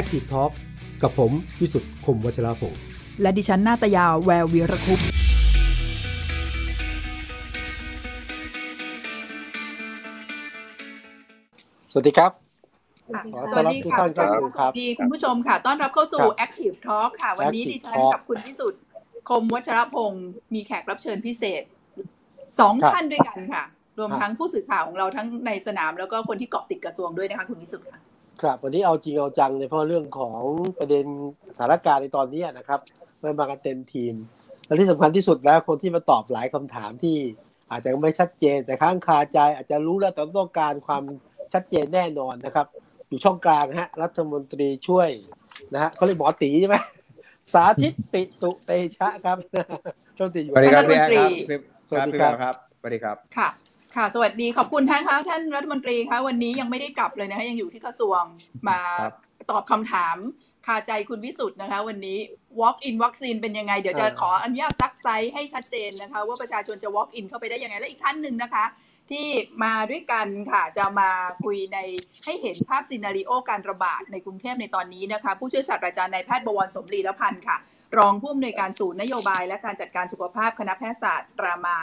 Active Talk กับผมวิสุทธ์คมวัชราภงและดิฉันนาตยาแวววีรคุปสวัสดีครับค่ะขอสต้อวันสรับดีทุกค่ะท่านเข้าสู่สครับวัสดีคุณผู้ชมค่ะ ต้อนรับเข้าสู่ครับ Active Talk ค่ะ วันนี้ Active ดิฉัน Talk กับคุณพิสุทธิ์คมวัชรพงศ์มีแขกรับเชิญพิเศษสองครับท่านด้วยกันค่ะ รวมครับทั้งผู้สื่อข่าวของเราทั้งในสนามแล้วก็คนที่เกาะติดกระทรวงด้วยนะคะคุณพิสุทธิ์ค่ะ ครับวันนี้เอาจริงเอาจังเลยเพราะเรื่องของประเด็นสถานการณ์ในตอนนี้นะครับไม่มากันเต็มทีม และที่สำคัญที่สุดแล้วคนที่มาตอบหลายคำถามที่อาจจะไม่ชัดเจนแต่ค้างคาใจ อาจจะรู้แล้วแต่ต้องการความชัดเจนแน่นอนนะครับ อยู่ช่องกลางนะฮะรัฐมนตรีช่วยนะฮะเขาเรียกหมอตีใช่ไหมสาธิตปิตุเตชะครับช่วงตีอยู่สวัสดีครับท่านพี่รัฐแอมนตรีนครับสวัสดีพี่ครับแอมครับสวัสดีครับค่ะ ค่ะสวัสดีขอบคุณท่านคะท่านรัฐมนตรีคะวันนี้ยังไม่ได้กลับเลยนะคะยังอยู่ที่กระทรวงมาครับตอบคำถามคาใจคุณวิสุทธ์นะคะ วันนี้ walk in วัคซีนเป็นยังไง เดี๋ยวจะขออนุญาตซักไซ้ให้ชัดเจนนะคะ ว่าประชาชนจะ walk in เข้าไปได้ยังไง และอีกท่านหนึ่งนะคะ ที่มาด้วยกันค่ะจะมาคุยในให้เห็นภาพ scenario การระบาดในกรุงเทพในตอนนี้นะคะ ผู้ช่วยศาสตราจารย์นายแพทย์บวรศม ลีระพันธ์ค่ะ รองผู้อำนวยการศูนย์นโยบาย และการจัดการสุขภาพคณะแพทยศาสตร์รามา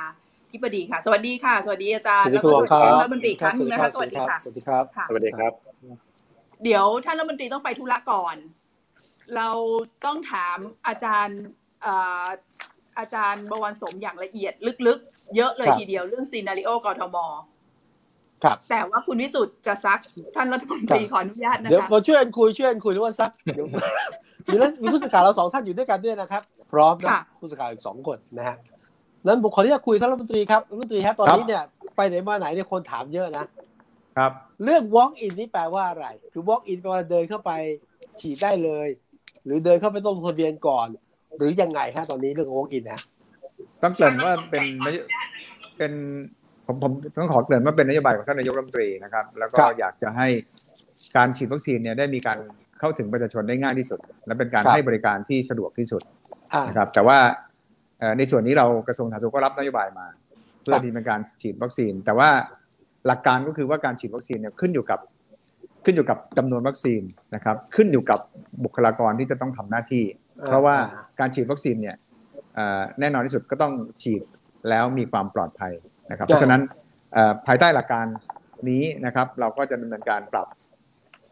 ธิบดีค่ะ สวัสดีค่ะ สวัสดีอาจารย์ แล้วก็สวัสดีท่านรัฐมนตรีอีกครั้งหนึงนะคะ สวัสดีค่ะ สวัสดีครับค่ะสวัสดีครับ เดี๋ยวท่านรัฐมนตรีต้องไปธุระก่อน เราต้องถามอาจารย์เอ่ออาจารย์บวรสมอย่างละเอียดลึกๆ เยอะเลยครับทีเดียวเรื่องซีนารีโอกทมครับแต่ว่าคุณวิสุทธ์จะซักท่านรัฐมนตรีขออนุญาตนะเดี๋ยวคะมาช่วยกันคุยช่วยกันคุยหรือว่าซักเดี๋ยวมีแล้วมีผู้สื่อข่าวเราสองท่านอยู่ด้วยกันด้วยนะครับ พร้อมนะค่ะผู้สื่อข่าวอีกสองคนนะฮะ นั้นผมขออนุญาตคุยท่านรัฐมนตรีครับรัฐมนตรีครับตอนนี้เนี่ยไปไหนมาไหนเนี่ยคนถามเยอะนะครับ เรื่อง walk in นี่แปลว่าอะไร คือ walk in แปลว่าเดินเข้าไปฉีดได้เลย หรือเดินเข้าไปต้องลงทะเบียนก่อน หรือยังไงฮะตอนนี้เรื่อง walk in นะต้องเกริ่นว่าเป็นนโยเป็นผมผมต้องขอเกริ่นว่าเป็นนโยบายของท่านนายกรัฐมนตรีนะครับ แล้วก็ครับอยากจะให้การฉีดวัคซีนเนี่ยได้มีการเข้าถึงประชาชนได้ง่ายที่สุด และเป็นการครับให้บริการที่สะดวกที่สุดอ่านะครับแต่ว่าเอ่อ ในส่วนนี้เรากระทรวงสาธารณสุขก็รับนโยบายมา เพื่คอรับที่เป็นการฉีดวัคซีน แต่ว่าหลักการก็คือว่าการฉีดวัคซีนเนี่ยขึ้นอยู่กับขึ้นอยู่กับจำนวนวัคซีนนะครับ ขึ้นอยู่กับบุคลากรที่จะต้องทำหน้าที่ เพราะว่าการฉีดวัคซีนเนี่ยเอ่อแน่นอนที่สุดก็ต้องฉีดแล้วมีความปลอดภัยนะครับ เพราะฉะนั้นเอ่อภายใต้หลักการนี้นะครับ เราก็จะดำเนินการปรับ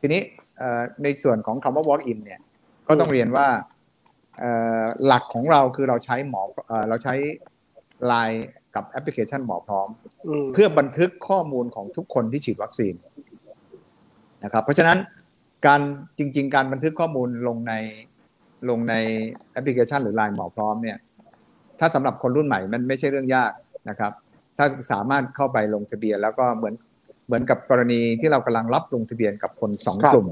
ทีนี้เอ่อในส่วนของคำว่า walk in เนี่ยก็ต้องเรียนว่าเอ่อ หลักของเราคือเราใช้หมอเอ่อเราใช้ Line กับแอปพลิเคชันหมอพร้อมอืมเพื่อบันทึกข้อมูลของทุกคนที่ฉีดวัคซีนนะครับ เพราะฉะนั้นการจริง ๆ การบันทึกข้อมูลลงในลงในแอปพลิเคชันหรือ Line หมอพร้อมเนี่ย ถ้าสำหรับคนรุ่นใหม่มันไม่ใช่เรื่องยากนะครับ ถ้าสามารถเข้าไปลงทะเบียน แล้วก็เหมือนเหมือนกับกรณีที่เรากำลังรับลงทะเบียนกับคนสองครับกลุ่ม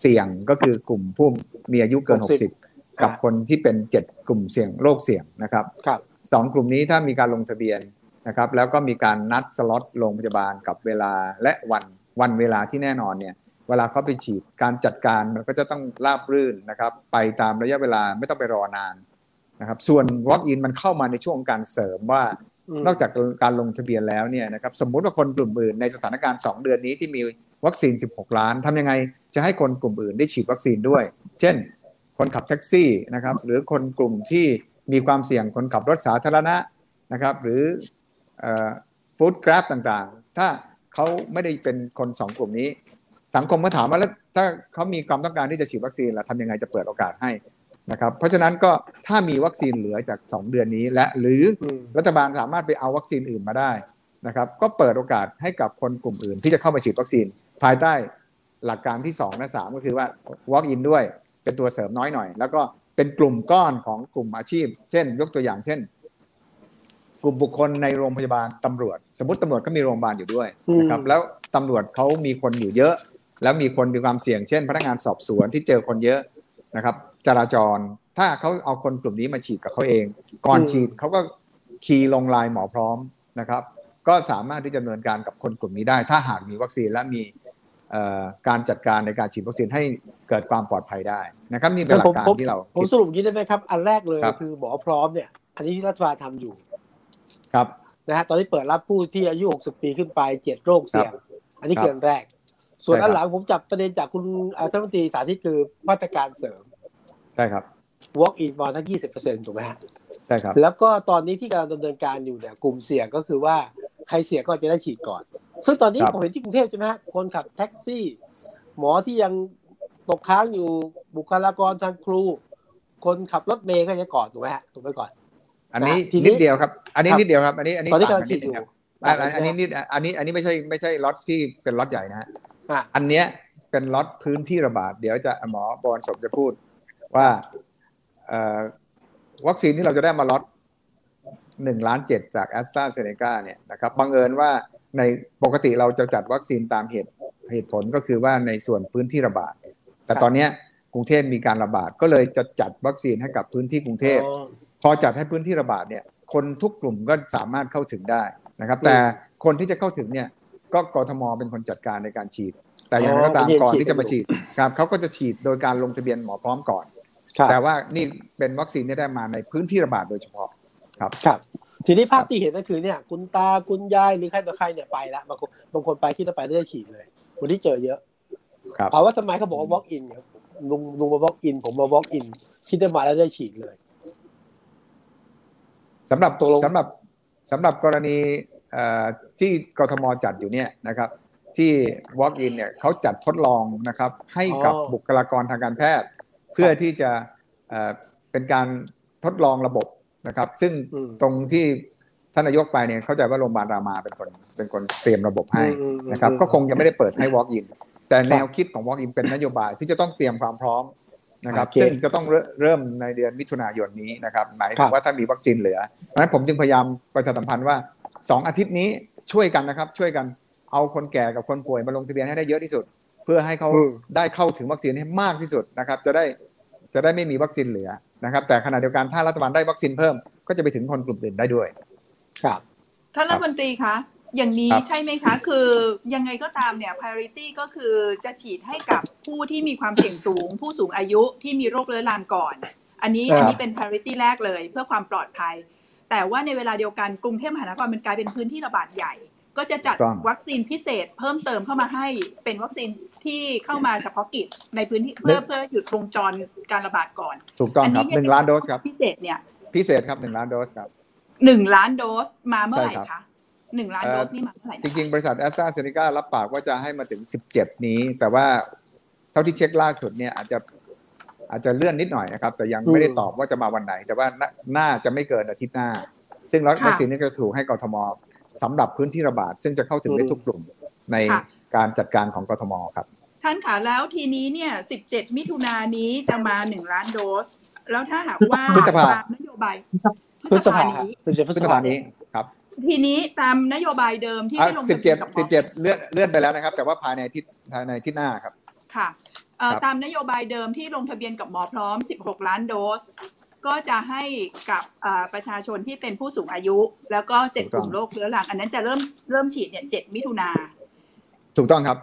เสี่ยงก็คือกลุ่มผู้มีอายุเกิน 60 60 กับคนที่เป็นเจ็ดกลุ่มเสี่ยงโรคเสี่ยงนะครับครับสองกลุ่มนี้ถ้ามีการลงทะเบียนนะครับแล้วก็มีการนัดสล็อตโรงพยาบาลกับเวลาและวันวันเวลาที่แน่นอนเนี่ยเวลาเขาไปฉีดการจัดการมันก็จะต้องราบรื่นนะครับไปตามระยะเวลาไม่ต้องไปรอนานนะครับส่วน Walk in มันเข้ามาในช่วงการเสริมว่ามนอกจากการลงทะเบียนแล้วเนี่ยนะครับสมมุติว่าคนกลุ่มอื่นในสถานการณ์ 2 เดือนนี้ที่มีวัคซีน 16 ล้านทำยังไงจะให้คนกลุ่มอื่นได้ฉีดวัคซีนด้วย เช่น คนขับแท็กซี่นะครับหรือคนกลุ่มที่มีความเสี่ยงคนขับรถสาธารณะนะครับ หรือฟู้ดกราฟต่างๆ ถ้าเขาไม่ได้เป็นคนสองกลุ่มนี้ สังคมก็ถามว่าแล้วถ้าเขามีความต้องการที่จะฉีดวัคซีนล่ะทำยังไงจะเปิดโอกาสให้นะครับ เพราะฉะนั้นก็ถ้ามีวัคซีนเหลือจาก 2 เดือนนี้ และหรืออืมรัฐบาลสามารถไปเอาวัคซีนอื่นมาได้นะครับก็เปิดโอกาสให้กับคนกลุ่มอื่นที่จะเข้ามาฉีดวัคซีน ภายใต้หลักการที่2และ3ก็คือว่า walk in ด้วย เป็นตัวเสริมน้อยหน่อย แล้วก็เป็นกลุ่มก้อนของกลุ่มอาชีพ เช่น ยกตัวอย่างเช่น กลุ่มบุคคลในโรงพยาบาลตำรวจ สมมติตำรวจก็มีโรงพยาบาลอยู่ด้วยนะครับแล้วตำรวจเขามีคนอยู่เยอะ แล้วมีคนมีความเสี่ยงเช่น พนักงานสอบสวนที่เจอคนเยอะนะครับ จราจรถ้าเขาเอาคนกลุ่มนี้มาฉีดกับเขาเอง ก่อนฉีดเขาก็คีย์ลงลายหมอพร้อมนะครับ ก็สามารถที่จะดำเนินการกับคนกลุ่มนี้ได้ ถ้าหากมีวัคซีนและมีเอ่อการจัดการในการฉีดวัคซีนให้เกิดความปลอดภัยได้ นะครับนี่เป็นหลัผมกการผมที่เราผมคิดสรุปอย่างนี้ได้ไหมครับ อันแรกเลยครับคือหมอพร้อมเนี่ย อันนี้ที่รัฐบาลทำอยู่ ครับนะฮะตอนนี้เปิดรับผู้ที่อายุ 60 ปีขึ้นไปเจ็ดโรคเสี่ยง อันนี้คืออันแรก ส่วนใช่ครับอันหลังผมจับประเด็นจากคุณอารัฐมนตรีสาธิตคือมาตรการเสริม ใช่ครับ walk in มาทั้งยี่สิบเปอร์เซ็นต์ถูกไหมฮะใช่ครับ แล้วก็ตอนนี้ที่กำลังดำเนินการอยู่เนี่ยกลุ่มเสี่ยงก็คือว่าใครเสี่ยงก็จะได้ฉีดก่อน ซึ่งตอนนี้ครับผมเห็นที่กรุงเทพใช่ไหมฮะคนขับแท็กซี่ หมอที่ยัง ตกค้างอยู่บุคลากรทางครู คนขับรถเมย์ก็จะก่อนถูกไหมฮะถูกไปก่อน อันนี้ทีนี้นิดเดียวครับ อันนี้ครับนิดเดียวครับ อันนี้อันนี้ตอนนี้ต่างกำลักังนฉีนิดดอนึยู่งครับอันอันอันนี้นิดอันนี้อันนี้ไม่ใช่ไม่ใช่ล็อตที่เป็นล็อตใหญ่นะฮะอะอันเนี้ยเป็นล็อตพื้นที่ระบาด เดี๋ยวจะหมอบอลสมจะพูดว่าเอ่อวัคซีนที่เราจะได้มาล็อตหนึ่งล้านเจ็ดจากแอสตราเซเนกาเนี่ยนะครับบังเอิญว่าในปกติเราจะจัดวัคซีนตามเหตุเหตุผลก็คือว่าในส่วนพื้นที่ระบาด แต่ตอนเนี้ยกรุงเทพมีการระบาดก็เลยจะจัดวัคซีนให้กับพื้นที่กรุงเทพอ๋อพอจัดให้พื้นที่ระบาดเนี่ยคนทุกกลุ่มก็สามารถเข้าถึงได้นะครับ แต่คนที่จะเข้าถึงเนี่ยก็กทมเป็นคนจัดการในการฉีด แต่อย่างไรก็ตามอ๋อก่อนฉีดที่จะมาฉีดครับเขาก็จะฉีดโดยการลงทะเบียนหมอพร้อมก่อนครับแต่ว่านี่เป็นวัคซีนที่ได้มาในพื้นที่ระบาดโดยเฉพาะครับครับทีนี้ภาพที่เห็นก็คือเนี่ยคุณตาคุณยายหรือใครต่อใครเนี่ยไปละบางคนบางคนไปที่เราไปได้ฉีดเลยวันที่เจอเยอะครับ ถามว่าทำไมเขาบอกว่า walk in ครับลุงลุงมา walk in ผมมา walk in คิดได้มาแล้วได้ฉีดเลยสำหรับตกลงสำหรับสำหรับกรณีเอ่อที่กทมจัดอยู่เนี่ยนะครับ ที่ Walk in เนี่ยเขาจัดทดลองนะครับ ให้กับบุคลากรทางการแพทย์ เพื่อที่จะเอ่อเป็นการทดลองระบบนะครับ ซึ่งอืมตรงที่ท่านนายกไปเนี่ยเข้าใจว่าโรงพยาบาลรามาเป็นคนเป็นคนเตรียมระบบให้อืมอืมนะครับอืมก็คงยังไม่ได้เปิดให้ Walk in แต่แนวคิดของ Walk in เป็นนโยบายที่จะต้องเตรียมความพร้อมนะครับโอเคซึ่งจะต้องเริ่มเริ่มในเดือนมิถุนายนนี้นะครับหมายครัถึบงว่าถ้ามีวัคซีนเหลือเพราะฉะนั้นผมจึงพยายามประชาสัมพันธ์ว่าสองอาทิตย์นี้ช่วยกันนะครับ ช่วยกันเอาคนแก่กับคนป่วยมาลงทะเบียนให้ได้เยอะที่สุด เพื่อให้เขาอืมได้เข้าถึงวัคซีนให้มากที่สุดนะครับ จะได้จะได้ไม่มีวัคซีนเหลือนะครับ แต่ขณะเดียวกันถ้ารัฐบาลได้วัคซีนเพิ่ม ก็จะไปถึงคนกลุ่มอื่นได้ด้วย ครับท่านรัฐมนตรีคะ อย่างนี้ครับใช่ไหมคะ คือยังไงก็ตามเนี่ย priority ก็คือจะฉีดให้กับผู้ที่มีความเสี่ยงสูง ผู้สูงอายุที่มีโรคเรื้อรังก่อน อันนี้ครับอันนี้เป็น priority แรกเลยเพื่อความปลอดภัย แต่ว่าในเวลาเดียวกันกรุงเทพมหานครมันกลายเป็นพื้นที่ระบาดใหญ่ ก็จะจัดถูกต้องวัคซีนพิเศษเพิ่มเติมเข้ามาให้เป็นวัคซีนที่เข้ามาเฉพาะกิจในพื้นที่เพื่อเพื่อหยุดวงจรการระบาดก่อน ถูกต้องครับเยหนึ่งล้านโดสครับพิเศษเนี่ยพิเศษครับหนึ่งล้านโดสครับหนึ่งล้านโดสมาเมื่อไหร่ใช่ครัคะบ หนึ่งล้านเอ่อโดสนี่มาเมื่อไหร่จนะริงๆ บริษัทแอสตราเซเนการับปากว่าจะให้มาถึง17นี้ แต่ว่าเท่าที่เช็คล่าสุดเนี่ยอาจจะอาจจะเลื่อนนิดหน่อยนะครับ แต่ยังไม่ได้ตอบว่าจะมาวันไหน แต่ว่าน่าน่าจะไม่เกินอาทิตย์หน้า ซึ่งรถวัคซีนนี้จะถูกให้กทมสำหรับพื้นที่ระบาด ซึ่งจะเข้าถึงได้ทุกกลุ่มในการจัดการของกทมครับท่านคะแล้วทีนี้เนี่ย 17 มิถุนายนนี้จะมา 1 ล้านโดส แล้วถ้าหากว่าพฤษภาตามนโยบายพฤษภานี้พฤษภาพฤษภานี้ครับ ทีนี้ตามนโยบายเดิมที่อะได้ลงสิทะบเบีเจ็ยดนกับหมสิอบเจ็ดเลื่อนเลื่อนไปแล้วนะครับ แต่ว่าภายในอาทิตย์ภายในอาทิตย์หน้าครับ ค่ะเอ่อครับตามนโยบายเดิมที่ลงทะเบียนกับหมอพร้อม 16 ล้านโดส ก็จะให้กับอ่าประชาชนที่เป็นผู้สูงอายุ แล้วก็เจ็ดกลุ่มโรคเรื้อรัง อันนั้นจะเริ่มเริ่มฉีดเนี่ย7มิถุนาถูกต้องครับ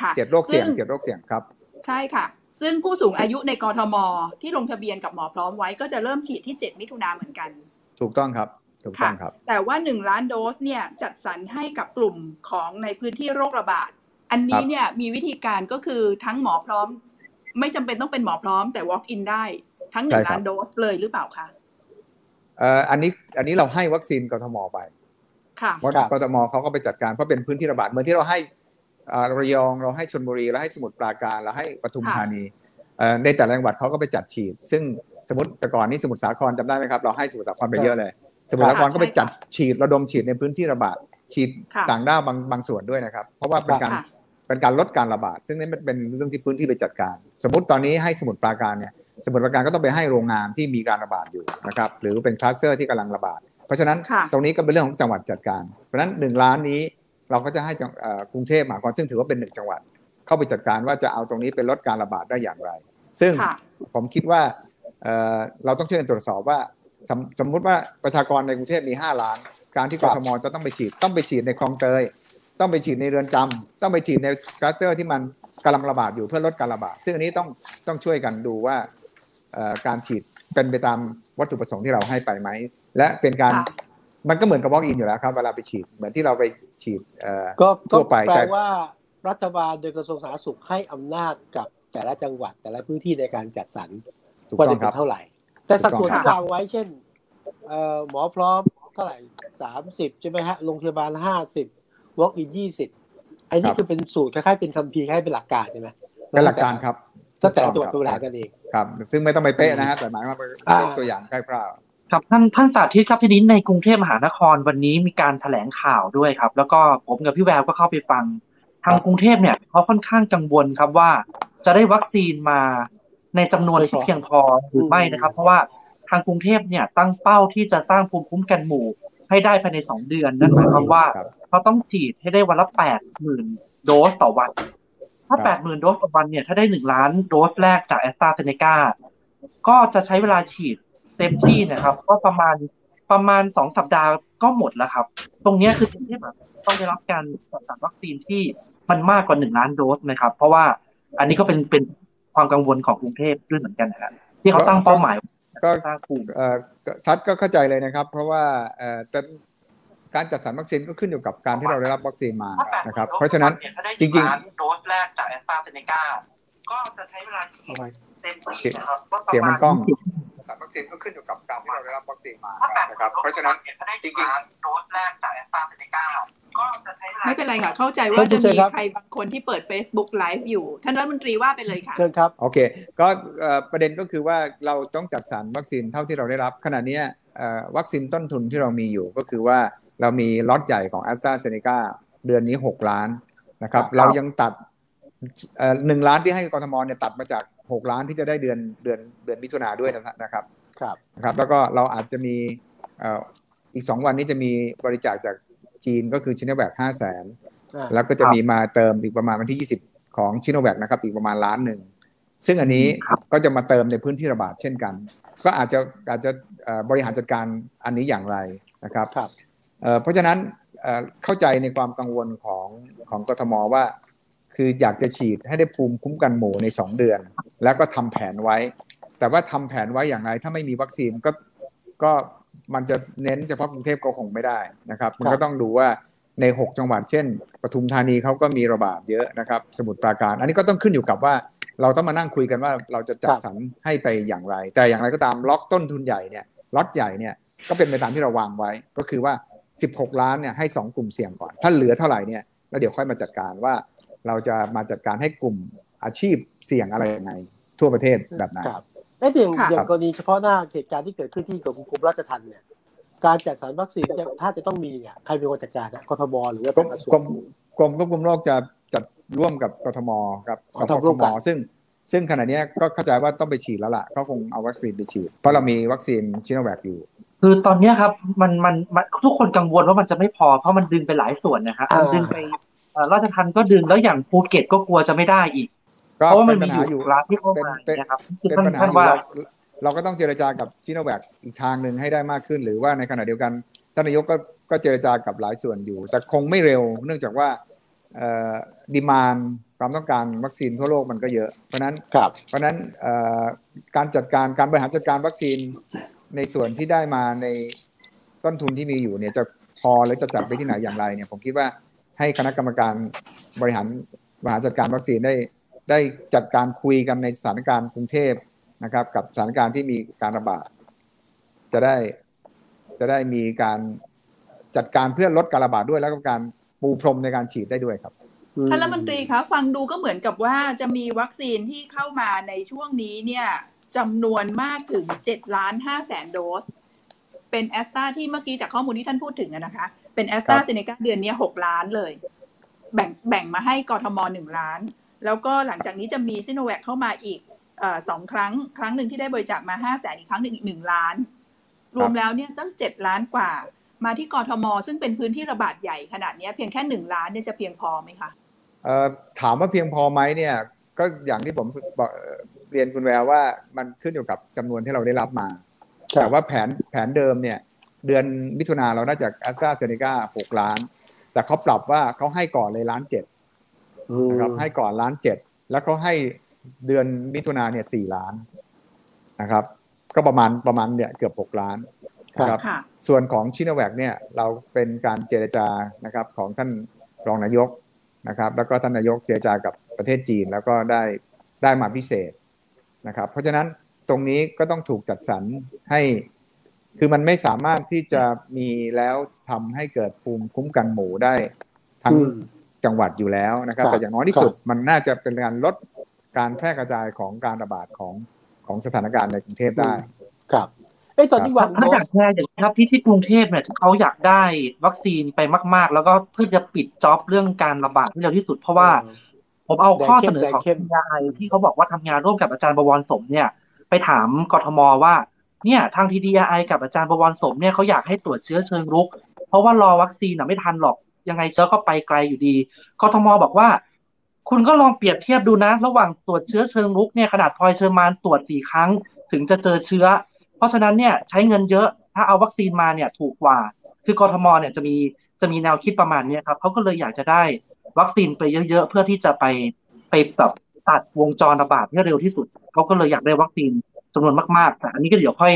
ค่ะเจ็ดโรคเสี่ยงซึ่เจ็ดโรคเสี่ยงครับ ใช่ค่ะ ซึ่งผู้สูงอายุในกรทมที่ลงทะเบียนกับหมอพร้อมไว้ก็จะเริ่มฉีดที่ 7 มิถุนาเหมือนกัน ถูกต้องครับ ถูกต้องครับ แต่ว่า 1 ล้านโดสเนี่ยจัดสรรให้กับกลุ่มของในพื้นที่โรคระบาด อันนี้เนี่ยมีวิธีการก็คือทั้งหมอพร้อม ไม่จำเป็นต้องเป็นหมอพร้อมแต่ walk in ได้ทั้งใช่1ครับล้านโดสเลยหรือเปล่าคะเอ่ออันนี้อันนี้เราให้วัคซีนกทมไปค่ะเพราะครับกทมเขาก็ไปจัดการเพราะเป็นพื้นที่ระบาดเหมือนที่เราให้อ่าระยองเราให้ชลบุรีเราให้สมุทรปราการเราให้ปทุมค่ะธานีเอ่อในแต่ละจังหวัดเขาก็ไปจัดฉีด ซึ่งสมมติแต่ก่อนนี้สมุทรสาครจำได้ไหมครับ เราให้สมุทรสาครไปเยอะเลย สมุทรสาครก็ไปจัดฉีดระดมฉีดในพื้นที่ระบาดฉีดค่ะต่างด้าวบางบางส่วนด้วยนะครับ เพราะว่าเป็นการค่ะเป็นการลดการระบาด ซึ่งนี่มันเป็นเรื่องที่พื้นที่ไปจัดการ สมมติตอนนี้ให้สมุทรปราการเนี่ยสมุทรปราการก็ต้องไปให้โรงงานที่มีการระบาดอยู่นะครับหรือเป็นคลัสเตอร์ที่กำลังระบาด เพราะฉะนั้นค่ะตรงนี้ก็เป็นเรื่องของจังหวัดจัดการ เพราะฉะนั้นหนึ่งล้านนี้เราก็จะให้จังเอ่อกรุงเทพมหานครซึ่งถือว่าเป็นหนึ่งจังหวัด เข้าไปจัดการว่าจะเอาตรงนี้ไปลดการระบาดได้อย่างไร ซึ่งค่ะผมคิดว่าเอ่อเราต้องช่วยกันตรวจสอบว่า สมสมมุติว่าประชากรในกรุงเทพมี 5 ล้าน การที่คกรับทมจะต้องไปฉีดต้องไปฉีดในคลองเตย ต้องไปฉีดในเรือนจำต้องไปฉีดในคลัสเตอร์ที่มันกำลังระบาดอยู่เพื่อลดการระบาด ซึ่งอันนี้ต้องต้องช่วยกันดูว่าเอ่อการฉีดเป็นไปตามวัตถุประสงค์ที่เราให้ไปไหม และเป็นการค่ะมันก็เหมือนกับ walk in อยู่แล้วครับเวลาไปฉีดเหมือนที่เราไปฉีดเอ่อก็ก็ทั่วไปแปลแต่ว่ารัฐบาลโดยกระทรวงสาธารณสุขให้อำนาจกับแต่ละจังหวัดแต่ละพื้นที่ในการจัดสรรถูกว่าต้อจะงคเป็รับนเท่าไหร่ แต่สัดส่วนถูที่กต้องครับวางไว้เช่นเอ่อหมอพร้อมเท่าไหร่สามสิบใช่ไหมฮะโรงพยาบาลห้าสิบวอล์กอินยี่สิบอันนี้คือเป็นสูตรคล้ายๆเป็นคัมภีร์คล้ายๆเป็นหลักการใช่ไหมเป็นหลักการครับถ้าแต่ละจังหวัดเป็นบริหารกันเองครับ ซึ่งไม่ต้องไปเป๊ะนะฮะแต่หมายว่าเป็นอ่าตัวอย่างคร่าวครับท่านท่านสาธิตครับทีนี้ในกรุงเทพมหานครวันนี้มีการแถลงข่าวด้วยครับ แล้วก็ผมกับพี่แววก็เข้าไปฟัง ทางกรุงเทพเนี่ยเขาค่อนข้างกังวลครับว่า จะได้วัคซีนมา ในจำนวนที่เพียงพอหรือไม่นะครับ เพราะว่าทางกรุงเทพเนี่ยตั้งเป้าที่จะสร้างภูมิคุ้มกันหมู่ให้ได้ภายในสองเดือนนั่นหมายความว่าครับเขาต้องฉีดให้ได้วันละแปดหมื่นโดสต่อวัน ถ้าครับแปดหมื่นโดสต่อวันเนี่ยถ้าได้หนึ่งล้านโดสแรกจากแอสตราเซเนกาก็จะใช้เวลาฉีดเต็มที่นะครับ ก็ประมาณประมาณสองสัปดาห์ก็หมดแล้วครับ ตรงเนี้ยคือกรุงเทพอะต้องได้รับการจัดสรรวัคซีนที่มันมากกว่าหนึ่งล้านโดสนะครับ เพราะว่าอันนี้ก็เป็นเป็น ความกังวลของกรุงเทพด้วยเหมือนกันนะครับที่เขาตั้งเป้าหมายก็สร้างภูมิๆเอ่อทัดก็เข้าใจเลยนะครับ เพราะว่าเอ่อแต่การจัดสรรวัคซีนก็ขึ้นอยู่กับการที่เราได้รับวัคซีนมานะครับ เพราะฉะนั้นจริงๆโดสแรกจากแอสตราเซเนกาก็จะใช้เวลาฉีดเต็มที่นะครับเสียงมันกล้อง สารวัคซีนก็ขึ้นอยู่กับการที่เราได้รับวัคซีนมานะครับ เพราะฉะนั้นจริงโดสแรกจากแอสตราเซเนกาก็จะใช้เวลาไม่เป็นไรค่ะ เข้าใจว่าท่านผู้จะช่วยมีครับใครบางคนที่เปิด Facebook Live อยู่ ท่านรัฐมนตรีว่าไปเลยค่ะเชิญครับโอเค ก็เอ่อประเด็นก็คือว่าเราต้องจัดสรรวัคซีนเท่าที่เราได้รับขณะเนี้ยเอ่อวัคซีนต้นทุนที่เรามีอยู่ก็คือว่าเรามีล็อตใหญ่ของ a s t r a z เซ e c a เดือนนี้ 6 ล้านนะครับครับเรายังตัดเอ่อ หนึ่งล้านที่ให้กทมเนี่ยตัดมาจาก6ล้านที่จะได้เดือนเดือนเดือนมิถุนาด้วยนะครับ ครับนะครับ แล้วก็เราอาจจะมีเอ่ออีก2วันนี้จะมีบริจาคจากจีนก็คือชินแบก5 0 0แสนอ่าแล้วก็จะมีมาเติมอีกประมาณวันที่20ของชิโนแวคนะครับอีกประมาณล้านหนึ่งซึ่งอันนี้ครับก็จะมาเติมในพื้นที่ระบาดเช่นกัน ก็อาจจะอาจจะเอ่อบริหารจัดการอันนี้อย่างไรนะครับครับเอ่อเพราะฉะนั้นเอ่อเข้าใจในความกังวลของของกทมว่า คืออยากจะฉีดให้ได้ภูมิคุ้มกันหมู่ใน 2 เดือน แล้วก็ทำแผนไว้ แต่ว่าทำแผนไว้อย่างไรถ้าไม่มีวัคซีนก็ก็มันจะเน้นเฉพาะกรุงเทพก็คงไม่ได้นะครับ มันก็ต้องดูว่าใน 6 จังหวัดเช่นปทุมธานีเขาก็มีระบาดเยอะนะครับ สมุทรปราการ อันนี้ก็ต้องขึ้นอยู่กับว่าเราต้องมานั่งคุยกันว่าเราจะจัดครับสรรให้ไปอย่างไร แต่อย่างไรก็ตามล็อกต้นทุนใหญ่เนี่ยล็อตใหญ่เนี่ยก็เป็นไปตามที่เราวางไว้ ก็คือว่า 16 ล้านเนี่ยให้ 2 กลุ่มเสี่ยงก่อน ถ้าเหลือเท่าไหร่เนี่ยแล้วเดี๋ยวค่อยมาจัดการว่า เราจะมาจัดการให้กลุ่มอาชีพเสี่ยงอะไรยังไง ทั่วประเทศแบบไหนครับเอ้ยอย่างค่ะอย่างกรณีเฉพาะหน้าเหตุการณ์ที่เกิดขึ้นที่กรมกรมราชทัณฑ์เนี่ยการจัดสรรวัคซีนจะถ้าจะต้องมีเนี่ยใครเป็นคนจัดการนะกทมหรือว่ากรมกระทรวกรมงกรมควบคุมโรคจะจัดร่วมกับกทมครับอ๋สอปทำร่วมคกัมนซึ่งซึ่งขณะเนี้ยก็เข้าใจว่าต้องไปฉีดแล้วล่ะก็คงเอาวัคซีนไปฉีด เพราะเรามีวัคซีนชิโนแวคอยู่ คือตอนเนี้ยครับมันมันมันทุกคนกังวลว่ามันจะไม่พอเพราะมันดึงไปหลายส่วนนะครับอ่ามัมันดึงไปเอ่อ ราชทัณฑ์ก็ดึงแล้วอย่างภูเก็ตก็กลัวจะไม่ได้อีกก็เพราะว่ามันเป็นนมีปัญหาอยู่ยู่ร้านที่เข้าเป็นมาเป็นนะครับคือเป็นท่านปัญหาท่านอยู่ว่าเราเราก็ต้องเจรจากับซิโนแวคอีกทางหนึ่งให้ได้มากขึ้น หรือว่าในขณะเดียวกันท่านนายกก็ก็เจรจากับหลายส่วนอยู่ แต่คงไม่เร็ว เนื่องจากว่า demand ความต้องการวัคซีนทั่วโลกมันก็เยอะ เพราะฉะนั้นครับเพราะฉะนั้นเอ่อการจัดการการบริหารจัดการวัคซีนในส่วนที่ได้มาในต้นทุนที่มีอยู่เนี่ยจะพอหรือจะจัดไปที่ไหนอย่างไรเนี่ยผมคิดว่า ให้คณะกรรมการบริหารบริหารจัดการวัคซีนได้ได้จัดการคุยกันในสถานการณ์กรุงเทพนะครับ กับสถานการณ์ที่มีการระบาดจะได้จะได้มีการจัดการเพื่อลดการระบาดด้วยแล้วก็การปูพรมในการฉีดได้ด้วยครับท่านรัฐมนตรีคะฟังดูก็เหมือนกับว่าจะมีวัคซีนที่เข้ามาในช่วงนี้เนี่ยจำนวนมากถึง7ล้าน5แสนโดส เป็นแอสตราที่เมื่อกี้จากข้อมูลที่ท่านพูดถึงอะนะคะ เป็นแอสตราเซเนกาเดือนนี้6ล้านเลย แบ่งแบ่งมาให้กทมหนึ่งล้าน แล้วก็หลังจากนี้จะมีซิโนแวคเข้ามาอีกเออสองครั้ง ครั้งหนึ่งที่ได้บริจาคมา5แสนอีกครั้งหนึ่งอีกหนึ่งล้าน รวมแล้วเนี่ยตั้ง7ล้านกว่า มาที่กทม ซึ่งเป็นพื้นที่ระบาดใหญ่ขนาดเนี้ยเพียงแค่หนึ่งล้านเนี่ยจะเพียงพอไหมคะเอ่อถามว่าเพียงพอไหมเนี่ยก็อย่างที่ผมบอกเอ่อเรียนคุณแววว่ามันขึ้นอยู่กับจำนวนที่เราได้รับมาครับแต่ว่าแผนแผนเดิมเนี่ย เดือนมิถุนาเราได้จากแอสตราเซเนกาหกล้าน แต่เขาปรับว่าเขาให้ก่อนเลยล้านเจ็ดนะครับให้ก่อนล้านเจ็ดแล้วเขาให้เดือนมิถุนาเนี่ยสี่ล้านนะครับ ก็ประมาณประมาณเนี่ยเกือบหกล้านนะครับค่ะส่วนของชิโนแวคเนี่ยเราเป็นการเจรจานะครับของท่านรองนายกนะครับ แล้วก็ท่านนายกเจรจากับประเทศจีนแล้วก็ได้ได้มาพิเศษนะครับ เพราะฉะนั้นตรงนี้ก็ต้องถูกจัดสรรให้ คือมันไม่สามารถที่จะมีแล้วทำให้เกิดภูมิคุ้มกันหมู่ได้ทั้งอืมจังหวัดอยู่แล้วนะครับครับ แต่อย่างน้อยที่สุดมันน่าจะเป็นการลดการแพร่กระจายของการระบาดของของสถานการณ์ในกรุงเทพได้ ครับเอ้ยตอนที่วางถ้าโดอยากสแชร์อย่างนี้ครับที่ที่กรุงเทพเนี่ยเขาอยากได้วัคซีนไปมาก ๆ แล้วก็เพื่อจะปิดจ็อบเรื่องการระบาดให้เร็วที่สุด เพราะว่า ผมเอาข้อเสนอของแดงเข้มทีไอที่เขาบอกว่าทำงานร่วมกับอาจารย์บวรสมเนี่ย ไปถามกทมว่า เนี่ยทางทีดีไอกับอาจารย์บวรสมเนี่ยเขาอยากให้ตรวจเชื้อเชิงรุก เพราะว่ารอวัคซีนน่ะไม่ทันหรอกยังไงเชื้อก็ไปไกลอยู่ดีกทมบอกว่า คุณก็ลองเปรียบเทียบดูนะ ระหว่างตรวจเชื้อเชิงรุกเนี่ยขนาดพลอยเชอร์มานตรวจสี่ครั้ง ถึงจะเจอเชื้อ เพราะฉะนั้นเนี่ยใช้เงินเยอะถ้าเอาวัคซีนมาเนี่ยถูกกว่า คือกทมเนี่ยจะมีจะมีแนวคิดประมาณนี้ครับเขาก็เลยอยากจะได้วัคซีนไปเยอะๆเพื่อที่จะไปไปแบบตัดวงจรระบาดให้เร็วที่สุดเขาก็เลยอยากได้วัคซีน จำนวนมากๆแต่อันนี้ก็เดี๋ยวค่อย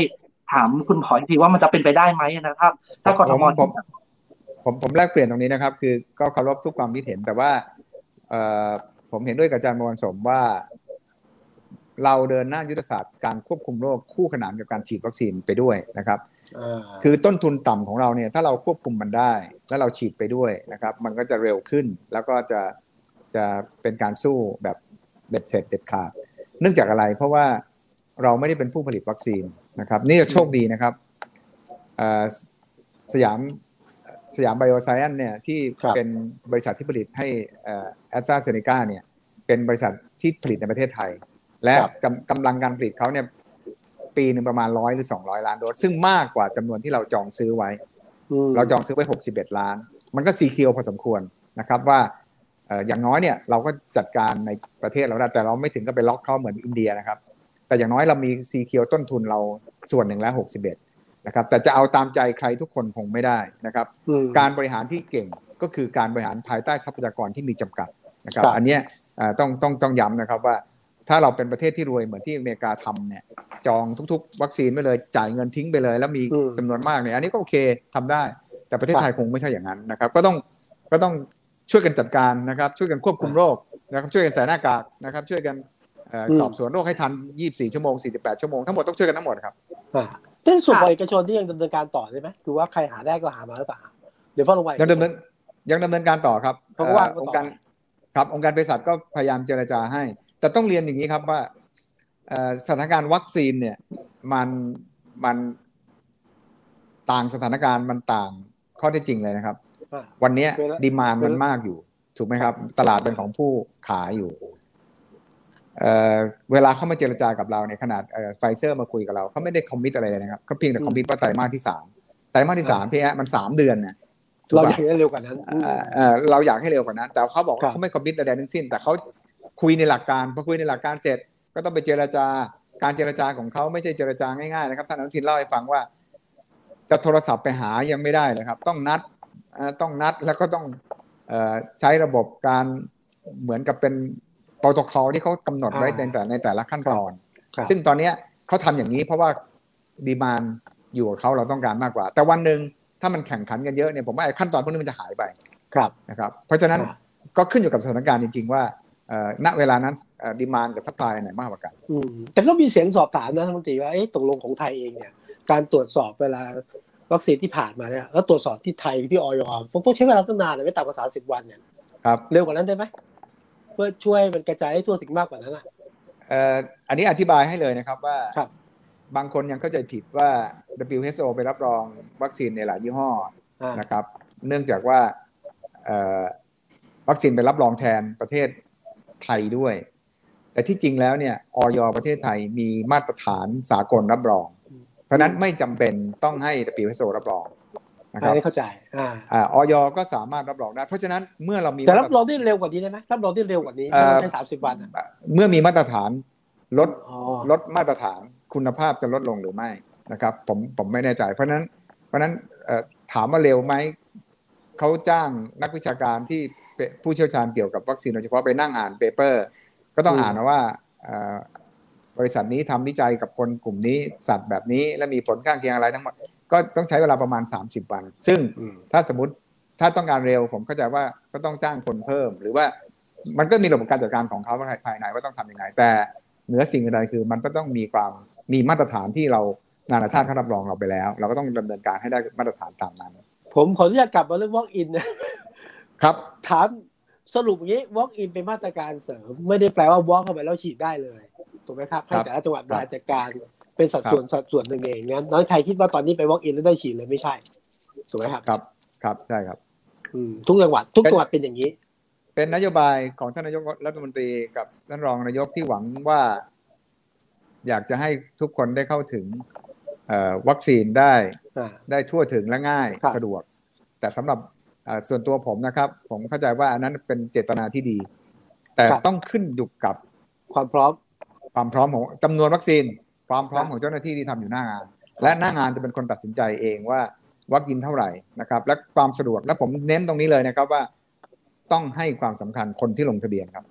ถามคุณผออีกทีว่ามันจะเป็นไปได้ไหมนะครับ ถ้ากทมผมผมผมแลกเปลี่ยนตรงนี้นะครับ คือก็เคารพทุกความคิดเห็นแต่ว่าเอ่อผมเห็นด้วยกับอาจารย์มวลสมว่า เราเดินหน้ายุทธศาสตร์การควบคุมโรคคู่ขนานกับการฉีดวัคซีนไปด้วยนะครับอ่าคือต้นทุนต่ำของเราเนี่ยถ้าเราควบคุมมันได้ แล้วเราฉีดไปด้วยนะครับ มันก็จะเร็วขึ้นแล้วก็จะจะเป็นการสู้แบบเด็ดเสร็จเด็ดขาด เนื่องจากอะไรเพราะว่า เราไม่ได้เป็นผู้ผลิตวัคซีนนะครับ นี่จะโชคดีนะครับเอ่อสยามสยามไบโอไซแอนเนี่ยที่ครับเป็นบริษัทที่ผลิตให้แอสตราเซเนกาเนี่ยเป็นบริษัทที่ผลิตในประเทศไทย และครับกำกำลังการผลิตเขาเนี่ยปีหนึ่งประมาณร้อยหรือ200ล้านโดสซึ่งมากกว่าจำนวนที่เราจองซื้อไว้มเราจองซื้อไว้61ล้าน มันก็ซีเคียวพอสมควรนะครับว่าเอ่ออย่างน้อยเนี่ยเราก็จัดการในประเทศเราได้แต่เราไม่ถึงกับไปล็อกเขาเหมือนอินเดียนะครับ แต่อย่างน้อยเรามีซีเคียวต้นทุนเราส่วนหนึ่งแล้ว61นะครับแต่จะเอาตามใจใครทุกคนคงไม่ได้นะครับอืมการบริหารที่เก่งก็คือการบริหารภายใต้ทรัพยากรที่มีจำกัดนะครับครับอันเนี้ยเอ่อต้องต้องต้องย้ำนะครับว่าถ้าเราเป็นประเทศที่รวยเหมือนที่อเมริกาทำเนี่ยจองทุกๆ วัคซีนไปเลยจ่ายเงินทิ้งไปเลย แล้วมีอืมจำนวนมากเนี่ยอันนี้ก็โอเคทำได้ แต่ประเทศครับไทยคงไม่ใช่อย่างนั้นนะครับก็ต้องก็ต้องช่วยกันจัดการนะครับช่วยกันควบคุมโรคนะครับช่วยกันใส่หน้ากากนะครับช่วยกันเอ่ออม สอบสวนโรคให้ทัน 24 ชั่วโมง 48 ชั่วโมง ทั้งหมดต้องช่วยกันทั้งหมดครับอ่าแต่ในส่วนค่ะของเอกชนที่ยังดำเนินการต่อใช่ไหมคือว่าใครหาได้ก็หามาหรือเปล่าเดี๋ยวพ่อลงไปยังดำเนินยังดำเนินการต่อครับเขาก็ว่างเอ่อกันต่อองค์การครับองค์การเภสัชก็พยายามเจรจาให้ แต่ต้องเรียนอย่างนี้ครับว่าเอ่อสถานการณ์วัคซีนเนี่ยมันมันต่างสถานการณ์มันต่างข้อเท็จจริงเลยนะครับอ่าวันเนี้ยเวลา demand เวลามันมากอยู่ ถูกไหมครับ ตลาดเป็นของผู้ขายอยู่ เอ่อเวลาเขามาเจรจากับเราในยขนาดไฟเซอร์มาคุยกับเราเขาไม่ได้ commit อะไรเลยนะครับเขาเพียงแต่ commit ว่าไตรมาสที่สามไตรมาสที่สามพี่ฮะมันสามเดือนนะถูกเราปะอยากได้เร็วกว่านั้นอืมเอ่อเอ่อเราอยากให้เร็วกว่านั้น แต่เขาบอกครัว่าเขาไม่ commit ใดๆทั้งสิ้น แต่เขาคุยในหลักการพอคุยในหลักการเสร็จ ก็ต้องไปเจรจาการเจรจาของเขาไม่ใช่เจรจาง่ายๆนะครับท่านอนุทินเล่าให้ฟังว่า จะโทรศัพท์ไปหายังไม่ได้เลยครับ ต้องนัดเอ่อต้องนัดแล้วก็ต้องเอ่อใช้ระบบการเหมือนกับเป็น โปรโตคอลที่เขากำหนดไว้อ่าในแต่ในแต่ละขั้นตอนครับซึ่งตอนเนี้ยเขาทำอย่างนี้เพราะว่าดีมานอยู่กับเขาเราต้องการมากกว่า แต่วันหนึ่งถ้ามันแข่งขันกันเยอะเนี่ยผมว่าไอ้ขั้นตอนพวกนี้มันจะหายไปครับนะครับ เพราะฉะนั้นอ่าก็ขึ้นอยู่กับสถานการณ์จริง ๆ ว่าเอ่อณเวลานั้น demand กับ supply ไหนมากกว่ากันอืมแต่ก็มีเสียงสอบถามนะท่านรัฐมนตรีว่าเอ๊ะตกลงของไทยเองเนี่ยการตรวจสอบเวลาวัคซีนที่ผ่านมาเนี่ยแล้วตรวจสอบที่ไทยที่อย.ต้องใช้เวลาตั้งนานเลยไม่ต่ำกว่าสามสิบวันเนี่ยครับเร็วกว่านั้นได้ไหม เพื่อช่วยมันกระจายให้ทั่วถึงมากกว่านั้นอะเอ่ออันนี้อธิบายให้เลยนะครับว่าครับบางคนยังเข้าใจผิดว่า WHO ไปรับรองวัคซีนในหลายยี่ห้ออ่านะครับ เนื่องจากว่าเอ่อวัคซีนไปรับรองแทนประเทศไทยด้วย แต่ที่จริงแล้วเนี่ยออยประเทศไทยมีมาตรฐานสากลรับรอง เพราะฉะนั้นไม่จำเป็นต้องให้ WHO รับรอง นะคอัรันบนี้เข้าใจอ่าอ่าออยก็สามารถรับรองได้ เพราะฉะนั้นเมื่อเรามีแต่รับรองได้เร็วกว่านี้ได้ไหมรับรองได้เร็วกว่านี้เอ่ไม่อต้องใช้สามสิบวันอะเมื่อมีมาตรฐานลดอ๋อลดมาตรฐานคุณภาพจะลดลงหรือไม่นะครับ ผมผมไม่แน่ใจ เพราะฉะนั้น เพราะฉะนั้นเอ่อถามว่าเร็วไหมเขาจ้างนักวิชาการที่เป็นผู้เชี่ยวชาญเกี่ยวกับวัคซีนโดยเฉพาะไปนั่งอ่าน paper ก็ต้องอ่านนะว่าเอ่อบริษัทนี้ทำวิจัยกับคนกลุ่มนี้สัตว์แบบนี้ และมีผลข้างเคียงอะไรทั้งหมด ก็ต้องใช้เวลาประมาณ 30 วัน ซึ่งอืมถ้าสมมติถ้าต้องการเร็วผมเข้าใจว่าก็ต้องจ้างคนเพิ่ม หรือว่ามันก็มีระบบการจัดการของเขาภายในว่าต้องทำยังไง แต่เหนือสิ่งใดคือมันก็ต้องมีความมีมาตรฐานที่เรานานาชาติเขารับรองเราไปแล้ว เราก็ต้องดำเนินการให้ได้มาตรฐานตามนั้น ผมขออนุญาตกลับมาเรื่อง walk in นะครับถามสรุปอย่างนี้ walk in เป็นมาตรการเสริม ไม่ได้แปลว่า walk เข้าไปแล้วฉีดได้เลยถูกไหมครับให้แต่ละจังหวัดบริหารจัดการ เป็นสัดส่วนสัดส่วนหนึ่งเองงั้นน้อยใครคิดว่าตอนนี้ไป walk in แล้วได้ฉีดเลยไม่ใช่ถูกไหมครับครับครับใช่ครับอืมทุกจังหวัดทุกจังหวัดเป็นอย่างนี้ เป็นนโยบายของท่านนายกรัฐมนตรีกับท่านรองนายกที่หวังว่า อยากจะให้ทุกคนได้เข้าถึงเอ่อวัคซีนได้อ่าได้ทั่วถึงและง่ายครับสะดวก แต่สำหรับเอ่อส่วนตัวผมนะครับ ผมเข้าใจว่าอันนั้นเป็นเจตนาที่ดี แต่ต้องขึ้นอยู่กับความพร้อม ความพร้อมของจำนวนวัคซีนความ พร้อมของเจ้าหน้าที่ที่ทำอยู่หน้างาน และหน้างานจะเป็นคนตัดสินใจเองว่าวัคซีนเท่าไหร่นะครับ และความสะดวกและผมเน้นตรงนี้เลยนะครับว่าต้องให้ความสำคัญคนที่ลงทะเบียนครับ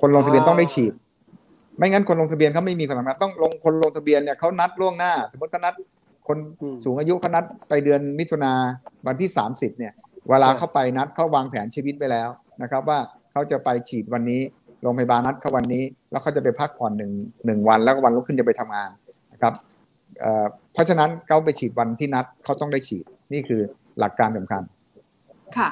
คนลงทะเบียนอ๋อต้องได้ฉีด ไม่งั้นคนลงทะเบียนเขาไม่มีความสำคัญต้องลงคนลงทะเบียนเนี่ยเขานัดล่วงหน้า สมมติเขานัดคนอืมสูงอายุเขานัดไปเดือนมิถุนาวันที่ 30 เนี่ย เวลาใช่เขาไปนัดเขาวางแผนชีวิตไปแล้วนะครับ ว่าเขาจะไปฉีดวันนี้ โรงพยาบาลนัดเขาวันนี้ แล้วเขาจะไปพักผ่อนหนึ่งหนึ่งวัน แล้วก็วันรุ่งขึ้นจะไปทำงานนะครับเอ่อเพราะฉะนั้นเขาไปฉีดวันที่นัดเขาต้องได้ฉีดนี่คือหลักการสำคัญ ค่ะ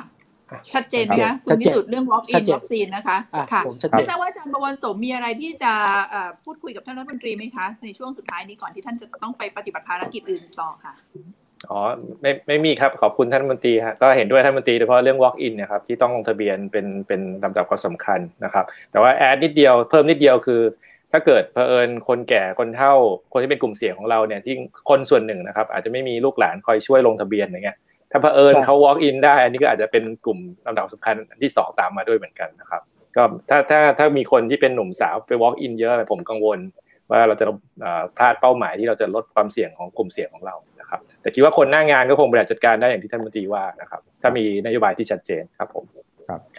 ชัดเจนไหมชัคะดเจนคุณพิสุทธิ์เรื่อง walk ชั in ดเจนวัคซีนนะคะอะค่ะผมชัดเจไม่นทราบว่าอาจารย์ประวันสมมีอะไรที่จะเอ่อพูดคุยกับท่านรัฐมนตรีไหมคะ ในช่วงสุดท้ายนี้ก่อนที่ท่านจะต้องไปปฏิบัติภารกิจอื่นต่อค่ะ อ๋อไม่ไม่มีครับขอบคุณท่านรัฐมนตรีฮะก็เห็นด้วยท่านรัฐมนตรีโดยเฉพาะเรื่อง walk in เนะครับที่ต้องลงทะเบียนเป็นเป็นลำดับความสำคัญนะครับ แต่ว่าแอดนิดเดียวเพิ่มนิดเดียวคือ ถ้าเกิดเผอิญคนแก่คนเฒ่า คนที่เป็นกลุ่มเสี่ยงของเราเนี่ยที่คนส่วนหนึ่งนะครับอาจจะไม่มีลูกหลานคอยช่วยลงทะเบียนอย่างเงี้ยถ้าเผอิญใช่เขา walk in ได้ อันนี้ก็อาจจะเป็นกลุ่มลำดับสำคัญอันที่สองตามมาด้วยเหมือนกันนะครับก็ถ้าถ้าถ้ามีคนที่เป็นหนุ่มสาวไป walk in เยอะผมกังวล ว่าเราจะเอ่อพลาดเป้าหมายที่เราจะลดความเสี่ยงของกลุ่มเสี่ยงของเรา นะครับแต่คิดว่าคนหน้างานก็คงบริหารจัดการได้อย่างที่ท่านมนตรีว่านะครับถ้ามีนโยบายที่ชัดเจนครับผม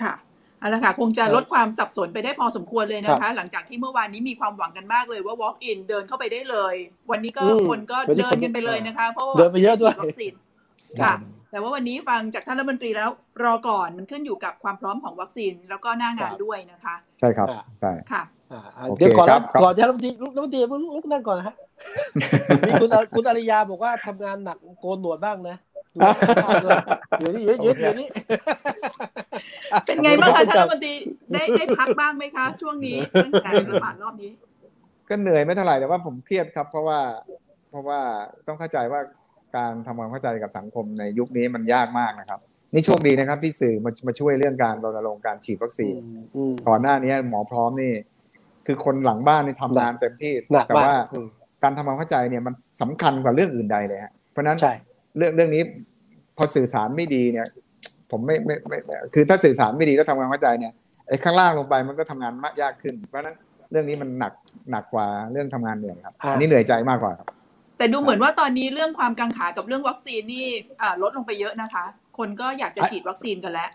ค่ะเอาละค่ะคงจะลดความสับสนไปได้พอสมควรเลยนะครัคะบหลังจากที่เมื่อวานนี้มีความหวังกันมากเลยว่า walk in เดินเข้าไปได้เลย วันนี้ก็อืมคนก็วันนี้เดินกันไปเลยนะคะ เพราะว่าเดินไปเยอะด้วยวัคซีนค่ะแต่ว่าวันนี้ฟังจากท่านรัฐมนตรีแล้วรอก่อนมันขึ้นอยู่กับความพร้อมของวัคซีนแล้วก็หน้างานด้วยนะคะ ใช่ครับอ่าใช่ค่ะอ่าโอเคเดี๋ยวก่อนครันะบครับก่อนที่รัฐมนตรีลุกรัฐมนตรีลุกนั่งก่อนนะฮะ มีคุณอาคุณอาริยาบอกว่าทำงานหนักโกนหนวดบ้างนะเดี๋ยวนี้เดี๋ยวนี้เดี๋ยวนี้เป็นไงบ้างคะขอบคุณท่านครัรับฐมนตรีได้ได้พักบ้างไหมคะ ช่วงนี้ตั้งแต่ระบาดรอบนี้ ก็เหนื่อยไม่เท่าไหร่แต่ว่าผมเครียดครับ เพราะว่า เพราะว่าต้องเข้าใจว่าการทำความเข้าใจกับสังคมในยุคนี้มันยากมากนะครับ นี่โชคดีนะครับ ที่สื่อมามาช่วยเรื่องการรณรงค์การฉีดวัคซีนอืมก่อนหน้านี้หมอพร้อมนี่ คือคนหลังบ้านนี่ทำงานเต็มที่หนักแต่มากว่าอืม การทำความเข้าใจเนี่ยมันสำคัญกว่าเรื่องอื่นใดเลยฮะเพราะฉะนั้นใช่เรื่องเรื่องนี้พอสื่อสารไม่ดีเนี่ย ผมไม่ไม่ไม่ไม่คือถ้าสื่อสารไม่ดีแล้วทำความเข้าใจเนี่ยไอ้ข้างล่างลงไปมันก็ทำงานมากยากขึ้น เพราะฉะนั้นเรื่องนี้มันหนักหนักกว่าเรื่องทำงานเหนื่อยครับอ่าอันนี้เหนื่อยใจมากกว่าครับแต่ดูเหมือนว่าตอนนี้เรื่องความกังขากับเรื่องวัคซีนนี่อ่าลดลงไปเยอะนะคะ คนก็อยากจะฉีดวัคซีนกันแล้ว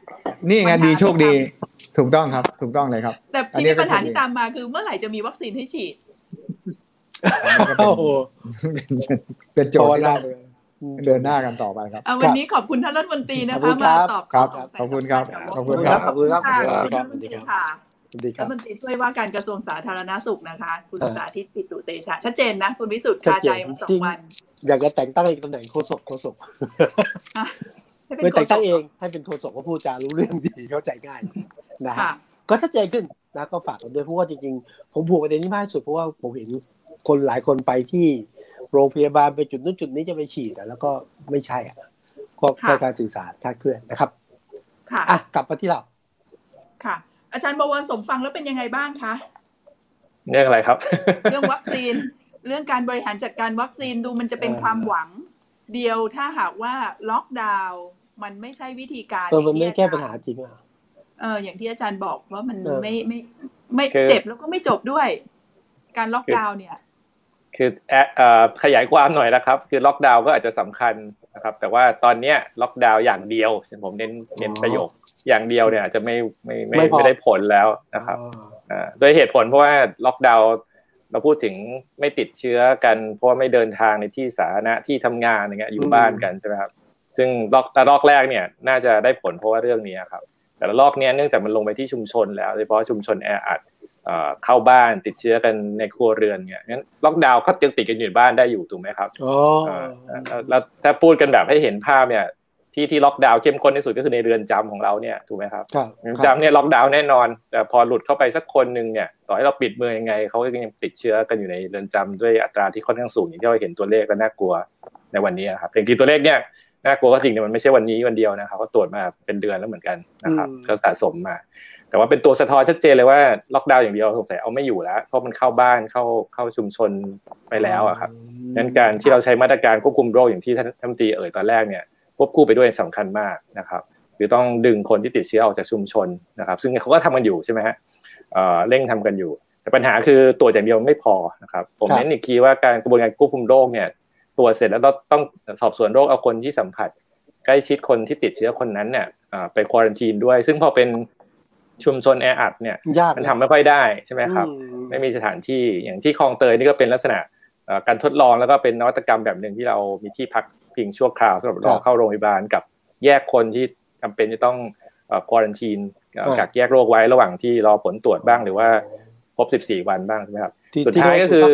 นี่ไงปัญหาดีโชคดีที่ถูกต้องครับ ถูกต้องเลยครับ แต่อันที่นี้มีก็ปัญหาโชคดีที่ตามมาคือเมื่อไหร่จะมีวัคซีนให้ฉีด โอ้โหเป็นโจทย์ที่ต้องภาวนาเลยอืมเดินหน้ากันต่อไปครับเอาวันนี้ขอบคุณท่านรัฐมนตรีนะขอบคุคะณครัมาบตอบครับข้สงสัยขอบคุณครับสำญขอบคุณครับขอบคุณครับค่ะขอบคุณครับขอบคุณค่ะสวัสดีครัรัฐบมนตรีช่วยว่าการกระทรวงสาธารณสุขนะคะ คุณเออสาธิตปิตุเตชะชัดเจนนะ คุณวิสุทธิ์ชัดคาเจใจนมาสอจริงงวัน อยากจะแต่งตั้งอีกตำแหน่งโฆษกโฆษกอะให้เป็นไม่แต่งตั้งโฆษกเองให้เป็นโฆษกก็พูดจารู้เรื่องดีเข้าใจง่ายนะฮะค่ะก็ชัดเจนขึ้นนะก็ฝากกันด้วยเพราะว่าจริงๆผมผูกประเด็นนี้มากที่สุดเพราะว่าผมเห็น คนหลายคนไปที่โรงพยาบาลไปจุดนู้นจุดนี้จะไปฉีดอะแล้วก็ไม่ใช่อะก็ค่ะแค่การสื่อสารคลาดเคลื่อนนะครับ ค่ะอะกลับมาที่เรา ค่ะ อาจารย์บวรสมฟังแล้วเป็นยังไงบ้างคะเรื่องอะไรครับ เรื่องวัคซีน เรื่องการบริหารจัดการวัคซีนดูมันจะเป็นเออความหวัง เดียวถ้าหากว่าล็อกดาวน์มันไม่ใช่วิธีการเออมันไม่อย่งที่แก้ปัญอจหารย์จริงอะเอออย่างที่อาจารย์บอกว่ามันเออไม่ไม่ไม่คือเจ็บแล้วก็ไม่จบด้วย การล็อกดาวน์เนี่ย คือแอเอ่อขยายความหน่อยนะครับ คือล็อกดาวน์ก็อาจจะสำคัญนะครับ แต่ว่าตอนเนี้ยล็อกดาวน์อย่างเดียวผมเน้นเน้นประโยคอย่างเดียวเนี่ยอาจจะไม่ไม่ไม่ไม่พอไม่ได้ผลแล้วนะครับอ๋ออ่าโดยเหตุผลเพราะว่าล็อกดาวน์เราพูดถึงไม่ติดเชื้อกัน เพราะว่าไม่เดินทางในที่สาธารณะที่ทำงานอย่างเงี้ยอยู่บ้านกันใช่ไหมครับซึ่งรอกระลอกแรกเนี่ยน่าจะได้ผลเพราะว่าเรื่องนี้ครับ แต่ละลอกเนี้ยเนื่องจากมันลงไปที่ชุมชนแล้วโดยเฉพาะชุมชนแออัด เข้าบ้านติดเชื้อกันในครัวเรือนเนี่ยงั้นล็อกดาวน์ก็ยังติดกันอยู่บ้านได้อยู่ถูกไหมครับอ๋อแล้วถ้าพูดกันแบบให้เห็นภาพเนี่ยที่ที่ล็อกดาวน์เข้มข้นที่สุดก็คือในเรือนจำของเราเนี่ยถูกไหมครับครับเรือนจำเนี่ยล็อกดาวน์แน่นอน แต่พอหลุดเข้าไปสักคนหนึ่งเนี่ยต่อให้เราปิดเมืองยังไงเขาก็ยังติดเชื้อกันอยู่ในเรือนจำด้วยอัตราที่ค่อนข้างสูงอย่างที่เราเห็นตัวเลขก็น่ากลัวในวันนี้ครับจริงๆตัวเลขเนี่ย น่ากลัวก็จริงแต่มันไม่ใช่วันนี้วันเดียวนะครับก็ตรวจมาเป็นเดือนแล้วเหมือนกันนะครับก็สะสมมา แต่ว่าเป็นตัวสะท้อนชัดเจนเลยว่าล็อกดาวน์อย่างเดียวสงสัยเอาไม่อยู่แล้วเพราะมันเข้าบ้านเข้าเข้าชุมชนไปแล้วอะครับงั้นการที่เราใช้มาตรการควบคุมโรคอย่างที่ท่านท่านตีเอ่ยตอนแรกเนี่ยควบคู่ไปด้วยสำคัญมากนะครับคือต้องดึงคนที่ติดเชื้อออกจากชุมชนนะครับ ซึ่งเขาก็ทำกันอยู่ใช่ไหมฮะเร่งทำกันอยู่แต่ปัญหาคือตัวอย่างเดียวไม่พอนะครับผมเน้นอีกทีว่าการกระบวนการควบคุมโรคเนี่ย ตัวเสร็จแล้วต้องสอบสวนโรคเอาคนที่สัมผัส ใกล้ชิดคนที่ติดเชื้อคนนั้นเนี่ยไปควอรันทีนด้วย ซึ่งพอเป็นชุมชนแออัดเนี่ยมันทำไม่ค่อยได้ใช่ไหมครับ ไม่มีสถานที่อย่างที่คลองเตยนี่ก็เป็นลักษณะการทดลองแล้วก็เป็นนวัตกรรมแบบหนึ่งที่เรามีที่พักพิงชั่วคราวสำหรับรอเข้าโรงพยาบาลกับแยกคนที่จำเป็นจะต้องควอรันทีนกักแยกโรคไว้ระหว่างที่รอผลตรวจบ้างหรือว่าครบ 14 วันบ้างใช่ไหมครับ สุดท้ายก็คือ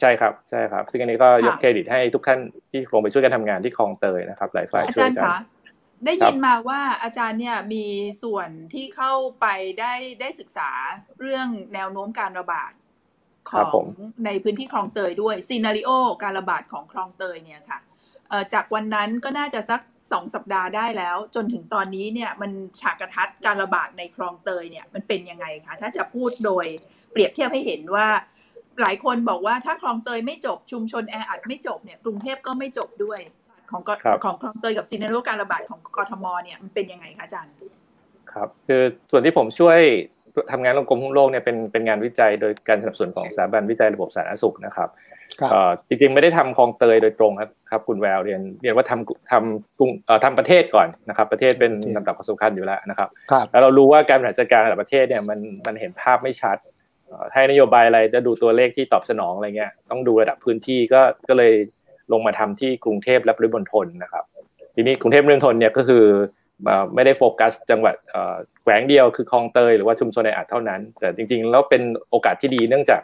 ใช่ครับใช่ครับ ซึ่งอันนี้ก็ยกเครดิตให้ทุกท่านที่ลงไปช่วยกันทำงานที่คลองเตยนะครับ หลายฝ่ายช่วยกันได้ยินมาว่าอาจารย์เนี่ยมีส่วนที่เข้าไปได้ได้ศึกษาเรื่องแนวโน้มการระบาดของในพื้นที่คลองเตยด้วยซีนารีโอการระบาดของคลองเตยเนี่ยค่ะจากวันนั้นก็น่าจะสักสองสัปดาห์ได้แล้ว จนถึงตอนนี้เนี่ยมันฉากกระทัดการระบาดในคลองเตยเนี่ยมันเป็นยังไงคะถ้าจะพูดโดยเปรียบเทียบให้เห็นว่า หลายคนบอกว่าถ้าคลองเตยไม่จบชุมชนแออัดไม่จบเนี่ยกรุงเทพก็ไม่จบด้วยของของคลองเตยกับซีนารีโอการระบาดของกทมเนี่ยมันเป็นยังไงคะอาจารย์ครับคือส่วนที่ผมช่วยทำงานลงกรมคุ้มโรคเนี่ยเป็นเป็นงานวิจัยโดยการสนับสนุนของสถาบันวิจัยระบบสาธารณสุขนะครับจริงๆไม่ได้ทำคลองเตยโดยตรงครับครับคุณแววเรียนเรียนว่าทำทำกรุงทำประเทศก่อนนะครับประเทศเป็นลำดับความสำคัญอยู่แล้วนะครับแล้วเรารู้ว่าการบริหารจัดการระดับประเทศเนี่ยมันมันเห็นภาพไม่ชัด ให้นโยบายอะไรจะดูตัวเลขที่ตอบสนองอะไรเงี้ย ต้องดูระดับพื้นที่ก็ก็เลยลงมาทำที่กรุงเทพและปริมณฑลนะครับ ทีนี้กรุงเทพปริมณฑลเนี่ยก็คือไม่ได้โฟกัสจังหวัดแขวงเดียวคือคลองเตยหรือว่าชุมชนในอาดเท่านั้น แต่จริงๆแล้วเป็นโอกาสที่ดีเนื่องจาก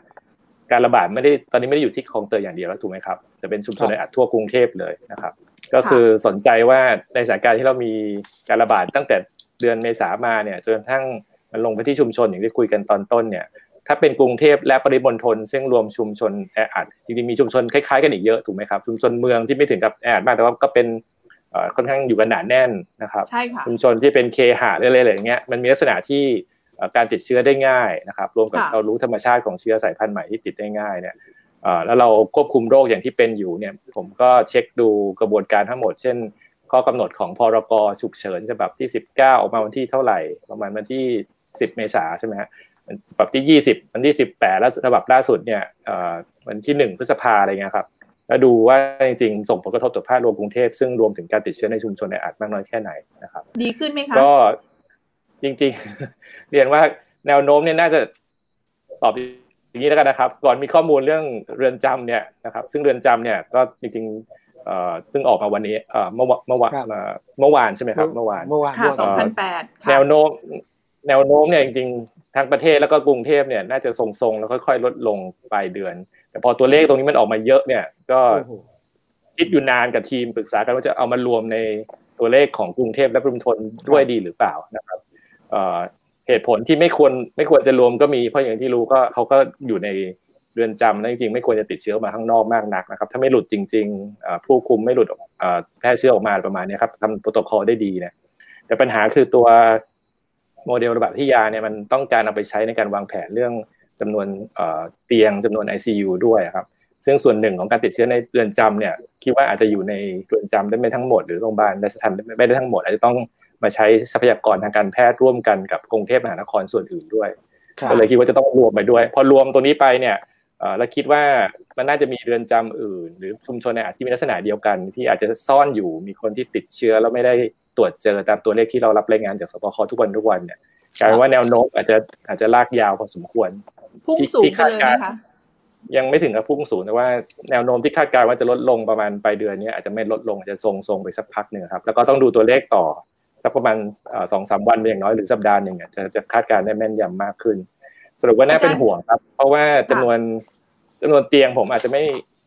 การระบาดไม่ได้ตอนนี้ไม่ได้อยู่ที่คลองเตยอย่างเดียวแล้วถูกไหมครับจะเป็นชุมชนในอัดทั่วกรุงเทพเลยนะครับ ก็คือสนใจว่าในสถานการณ์ที่เรามีการระบาดตั้งแต่เดือนเมษามาเนี่ยจนกระทั่งมันลงไปที่ชุมชนอย่างที่คุยกันตอนต้นเนี่ย ถ้าเป็นกรุงเทพและปริมณฑลซึ่งรวมชุมชนแออัดจริงๆมีชุมชนคล้ายๆกันอีกเยอะถูกไหมครับชุมชนเมืองที่ไม่ถึงกับแออัดมากแต่ว่าก็เป็นค่อนข้างอยู่กันหนาแน่นนะครับใช่ค่ะชุมชนที่เป็นเคหะอะไรอย่างเงี้ยมันมีลักษณะที่การติดเชื้อได้ง่ายนะครับ รวมกับเรารู้ธรรมชาติของเชื้อสายพันธุ์ใหม่ที่ติดได้ง่ายเนี่ยแล้วเราควบคุมโรคอย่างที่เป็นอยู่เนี่ย ผมก็เช็คดูกระบวนการทั้งหมด เช่น ข้อกำหนดของพรกฉุกเฉินฉบับที่ 19 ออกมาวันที่เท่าไหร่ ประมาณวันที่ 10 เมษาใช่ไหมฮะ ฉบับที่20วันที่18แล้วฉบับล่าสุดเนี่ยวันที่1พฤษภาอะไรเงี้ยครับแล้วดูว่าจริงๆ ส่งผลกระทบต่อภาพรวมกรุงเทพซึ่งรวมถึงการติดเชื้อในชุมชนในอาจมากน้อยแค่ไหนนะครับดีขึ้นไหมคะก็จริงๆ เรียนว่าแนวโน้มเนี่ยน่าจะตอบอย่างนี้แล้วกันนะครับ ก่อนมีข้อมูลเรื่องเรือนจำเนี่ยนะครับซึ่งเรือนจำเนี่ยก็จริงๆเอ่อเพิ่งออกมาวันนี้เอ่อเมื่อเมื่อวานเมื่อวานใช่ไหมครับเมื่อวานเมื่อวานค่ะสองพันแปดแนวโน้ม แนวโน้มเนี่ยจริงๆทั้งประเทศแล้วก็กรุงเทพเนี่ยน่าจะทรงๆแล้วค่อยๆ ลดลงปลายเดือน แต่พอตัวเลขตรงนี้มันออกมาเยอะเนี่ย ก็คิดอยู่นานกับทีมปรึกษากันว่าจะเอามารวมในตัวเลขของกรุงเทพและปริมณฑลด้วยดีหรือเปล่านะครับเหตุผลที่ไม่ควรไม่ควรจะรวมก็มีเพราะอย่างที่รู้ก็เขาก็อยู่ในเรือนจำแล้วจริงๆไม่ควรจะติดเชื้อมาข้างนอกมากนักนะครับ ถ้าไม่หลุดจริงๆผู้คุมไม่หลุดแพร่เชื้อออกมาประมาณนี้ครับทำโปรโตคอลได้ดีเนี่ยแต่ปัญหาคือตัว โมเดลระบาดที่ยาเนี่ยมันต้องการเอาไปใช้ในการวางแผนเรื่องจำนวนเตียงจำนวน ICU ด้วยครับซึ่งส่วนหนึ่งของการติดเชื้อในเรือนจำเนี่ยคิดว่าอาจจะอยู่ในเรือนจำได้ไม่ทั้งหมดหรือโรงพยาบาลได้สถานไม่ได้ทั้งหมด อาจจะต้องมาใช้ทรัพยากรทางการแพทย์ร่วมกันกับกรุงเทพมหานครส่วนอื่นด้วยก็เลยคิดว่าจะต้องรวมไปด้วย พอรวมตัวนี้ไปเนี่ยเราคิดว่ามันน่าจะมีเรือนจำอื่น หรือชุมชนในอาจที่มีลักษณะเดียวกัน ที่อาจจะซ่อนอยู่มีคนที่ติดเชื้อแล้วไม่ได้ ตรวจเจอตามตัวเลขที่เรารับรายงานจากสบคทุกวันทุกวันเนี่ยกลายว่าแนวโน้มอาจจะอาจจะลากยาวพอสมควรพุ่งสูงไปเลยไหมคะยังไม่ถึงกับพุ่งสูงแต่ว่าแนวโน้มที่คาดการณ์ว่าจะลดลงประมาณปลายเดือนนี้อาจจะไม่ลดลงอาจจะทรงๆไปสักพักหนึ่งครับแล้วก็ต้องดูตัวเลขต่อสักประมาณสองสามวันเป็นอย่างน้อยหรือสัปดาห์หนึ่งจะจะคาดการณ์ได้แม่นยำมากขึ้น สรุปว่าน่าเป็นห่วงครับ เพราะว่าจำนวนจำนวนเตียงผมอาจจะไม่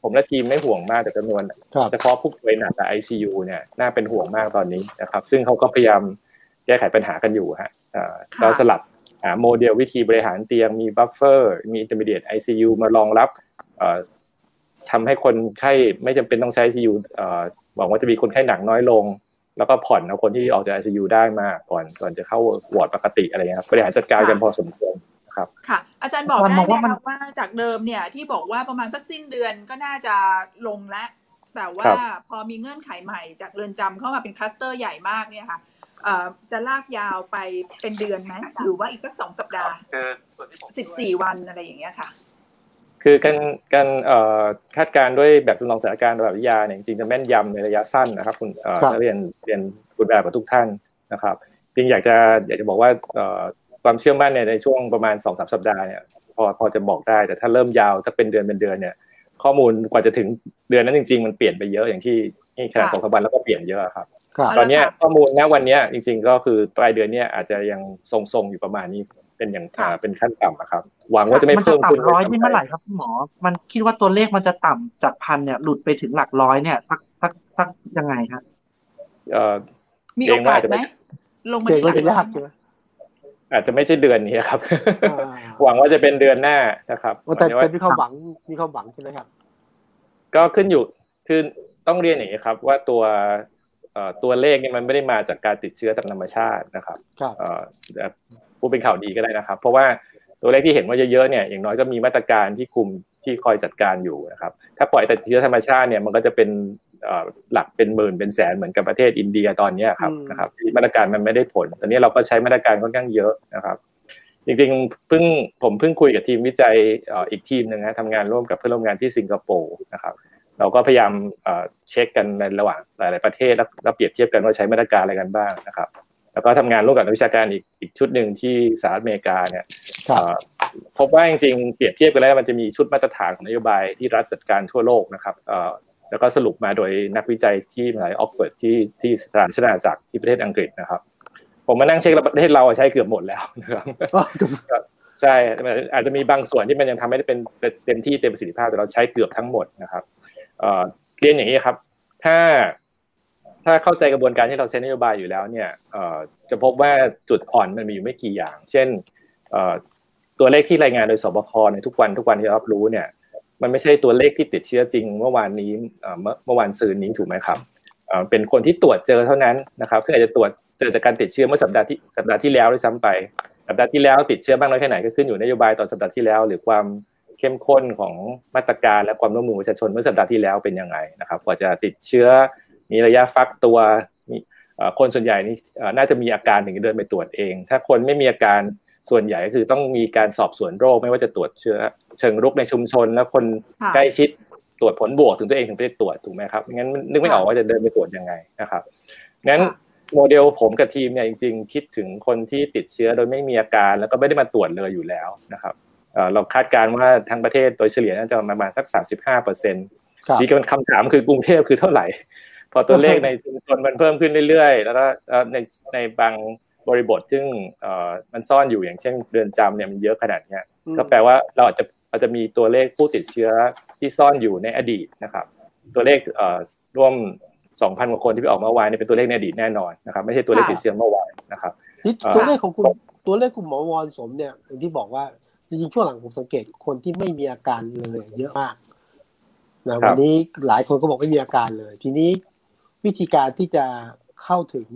ผมและทีมไม่ห่วงมากแต่จำนวนเฉพาะผู้ป่วยหนักกับไอซียูเนี่ยน่าเป็นห่วงมากตอนนี้นะครับ ซึ่งเขาก็พยายามแก้ไขปัญหากันอยู่ฮะเราสลับหาโมเดลวิธีบริหารเตียงมี buffer มี intermediate ICU มารองรับทำให้คนไข้ไม่จำเป็นต้องใช้ไอซียูหวังว่าจะมีคนไข้หนักน้อยลง แล้วก็ผ่อนเอาคนที่ออกจากไอซียูได้มาก่อนก่อนจะเข้าวอร์ดปกติอะไรเงี้ยบริหารจัดการกันพอสมควร ครับ ค่ะ อาจารย์บอกได้ไหมคะว่าจากเดิมเนี่ยที่บอกว่าประมาณสักสิ้นเดือนก็น่าจะลงแล้วแต่ว่าพอมีเงื่อนไขใหม่จากเรือนจำเข้ามาเป็นคลัสเตอร์ใหญ่มากเนี่ยค่ะจะลากยาวไปเป็นเดือนไหมหรือว่าอีกสักสองสัปดาห์สิบสี่วันอะไรอย่างเงี้ยค่ะ คือการการคาดการด้วยแบบจำลองสถานการณ์ระดับวิทยาเนี่ยจริงจะแม่นยำในระยะสั้นนะครับคุณนักเรียนเรียนคุณแบบกับทุกท่านนะครับจริงอยากจะอยากจะบอกว่า ความเชื่อมั่นในช่วงประมาณสองสามสัปดาห์เนี่ยพอพอจะบอกได้แต่ถ้าเริ่มยาวถ้าเป็นเดือนเป็นเดือนเนี่ย ข้อมูลกว่าจะถึงเดือนนั้นจริง ๆ มันเปลี่ยนไปเยอะอย่างที่นี่ขนาดสองสามวันแล้วก็เปลี่ยนเยอะครับตอนนี้ข้อมูลณวันนี้จริง ๆ ก็คือปลายเดือนเนี้ยอาจจะยังทรงๆอยู่ประมาณนี้เป็นอย่างเป็นขั้นต่ำนะครับ หวังว่าจะไม่เพิ่มขึ้นร้อยที่เมื่อไหร่ครับคุณหมอ มันคิดว่าตัวเลขมันจะต่ำจากพันเนี่ยหลุดไปถึงหลักร้อยเนี่ยสักสักสักยังไงครับเอ่อมีโอกาสไหมลงมาที่หลักร้อย อาจจะไม่ใช่เดือนนี้ครับ หวังว่าจะเป็นเดือนหน้านะครับแต่แต่มีความหวังมีความหวังใช่ไหมครับ ก็ขึ้นอยู่คือต้องเรียนอย่างนี้ครับ ว่าตัวตัวเลขนี่มันไม่ได้มาจากการติดเชื้อตามธรรมชาตินะครับผู้เป็นข่าวดีก็ได้นะครับ เพราะว่าตัวเลขที่เห็นว่าเยอะๆเนี่ยอย่างน้อยก็มีมาตรการที่คุมที่คอยจัดการอยู่นะครับ ถ้าปล่อยแต่เชื้อธรรมชาติเนี่ยมันก็จะเป็น หลักเป็นหมื่นเป็นแสนเหมือนกับประเทศอินเดียตอนนี้ครับนะครับที่มาตรการมันไม่ได้ผล ตอนนี้เราก็ใช้มาตรการค่อนข้างเยอะนะครับจริงๆเพิ่งผมเพิ่งคุยกับทีมวิจัยอีกทีมหนึ่งนะทำงานร่วมกับเพื่อนร่วมงานที่สิงคโปร์นะครับ เราก็พยายามเช็คกันในระหว่างหลาย ๆ ประเทศแล้วเปรียบเทียบกันว่าใช้มาตรการอะไรกันบ้างนะครับ แล้วก็ทำงานร่วมกับนักวิชาการอีกอีกชุดหนึ่งที่สหรัฐอเมริกาเนี่ยพบว่าจริงๆเปรียบเทียบกันแล้วมันจะมีชุดมาตรฐานของนโยบายที่รัฐจัดการทั่วโลกนะครับ แล้วก็สรุปมาโดยนักวิจัยที่มหาลัยออกฟอร์ดที่ที่สถานชนาจากที่ประเทศอังกฤษนะครับ ผมมานั่งเช็คประเทศเราใช้เกือบหมดแล้วนะครับใช่อาจจะมีบางส่วนที่มันยังทำไม่ได้เป็นเต็มที่เต็มประสิทธิภาพแต่เราใช้เกือบทั้งหมดนะครับเรียนอย่างนี้ครับ ถ้าถ้าเข้าใจกระบวนการที่เราใช้นโยบายอยู่แล้วเนี่ยจะพบว่าจุดอ่อนมันมีอยู่ไม่กี่อย่าง เช่นตัวเลขที่รายงานโดยสบคในทุกวันทุกวันที่รับรู้เนี่ย มันไม่ใช่ตัวเลขที่ติดเชื้อจริงเมื่อวานนี้เมื่อวานซืนนี้ถูกไหมครับเป็นคนที่ตรวจเจอเท่านั้นนะครับ ซึ่งอาจจะตรวจเจอจากการติดเชื้อเมื่อสัปดาห์ที่สัปดาห์ที่แล้วด้วยซ้ำไป สัปดาห์ที่แล้วติดเชื้อบ้างน้อยแค่ไหนก็ขึ้นอยู่นโยบายตอนสัปดาห์ที่แล้ว หรือความเข้มข้นของมาตรการและความร่วมมือประชาชนเมื่อสัปดาห์ที่แล้วเป็นยังไงนะครับ กว่าจะติดเชื้อมีระยะฟักตัวคนส่วนใหญ่นี่น่าจะมีอาการถึงเดินไปตรวจเอง ถ้าคนไม่มีอาการ ส่วนใหญ่ก็คือต้องมีการสอบสวนโรคไม่ว่าจะตรวจเชื้อเชิงรุกในชุมชน แล้วคนใกล้ชิดตรวจผลบวกถึงตัวเองถึงไปตรวจถูกไหมครับงั้นนึกไม่ออกว่าจะเดินไปตรวจยังไงนะครับงั้นโมเดลผมกับทีมเนี่ยจริงๆ คิดถึงคนที่ติดเชื้อโดยไม่มีอาการ แล้วก็ไม่ได้มาตรวจเลยอยู่แล้วนะครับเราคาดการณ์ว่าทั้งประเทศโดยเฉลี่ยน่าจะประมาณสักสามสิบห้าเปอร์เซ็นต์มีคำถามคือกรุงเทพคือเท่าไหร่ พอตัวเลขในชุมชนมันเพิ่มขึ้นเรื่อยๆ แล้วก็ในในบาง บริบทซึ่งมันซ่อนอยู่อย่างเช่นเรือนจำเนี่ยมันเยอะขนาดนี้ก็แปลว่าเราอาจจะอาจจะมีตัวเลขผู้ติดเชื้อที่ซ่อนอยู่ในอดีตนะครับ ตัวเลขร่วมสองพันกว่าคนที่ไปออกเมื่อวานนี่เป็นตัวเลขในอดีตแน่นอนนะครับ ไม่ใช่ตัวเลขติดเชื้อเมื่อวานนะครับตัวเลขของคุณตัวเลขคุณหมอวอนสมเนี่ยอย่างที่บอกว่าจริงๆช่วงหลังผมสังเกตคนที่ไม่มีอาการเลยเยอะมากนะวันนี้หลายคนก็บอกไม่มีอาการเลย ทีนี้วิธีการที่จะเข้าถึง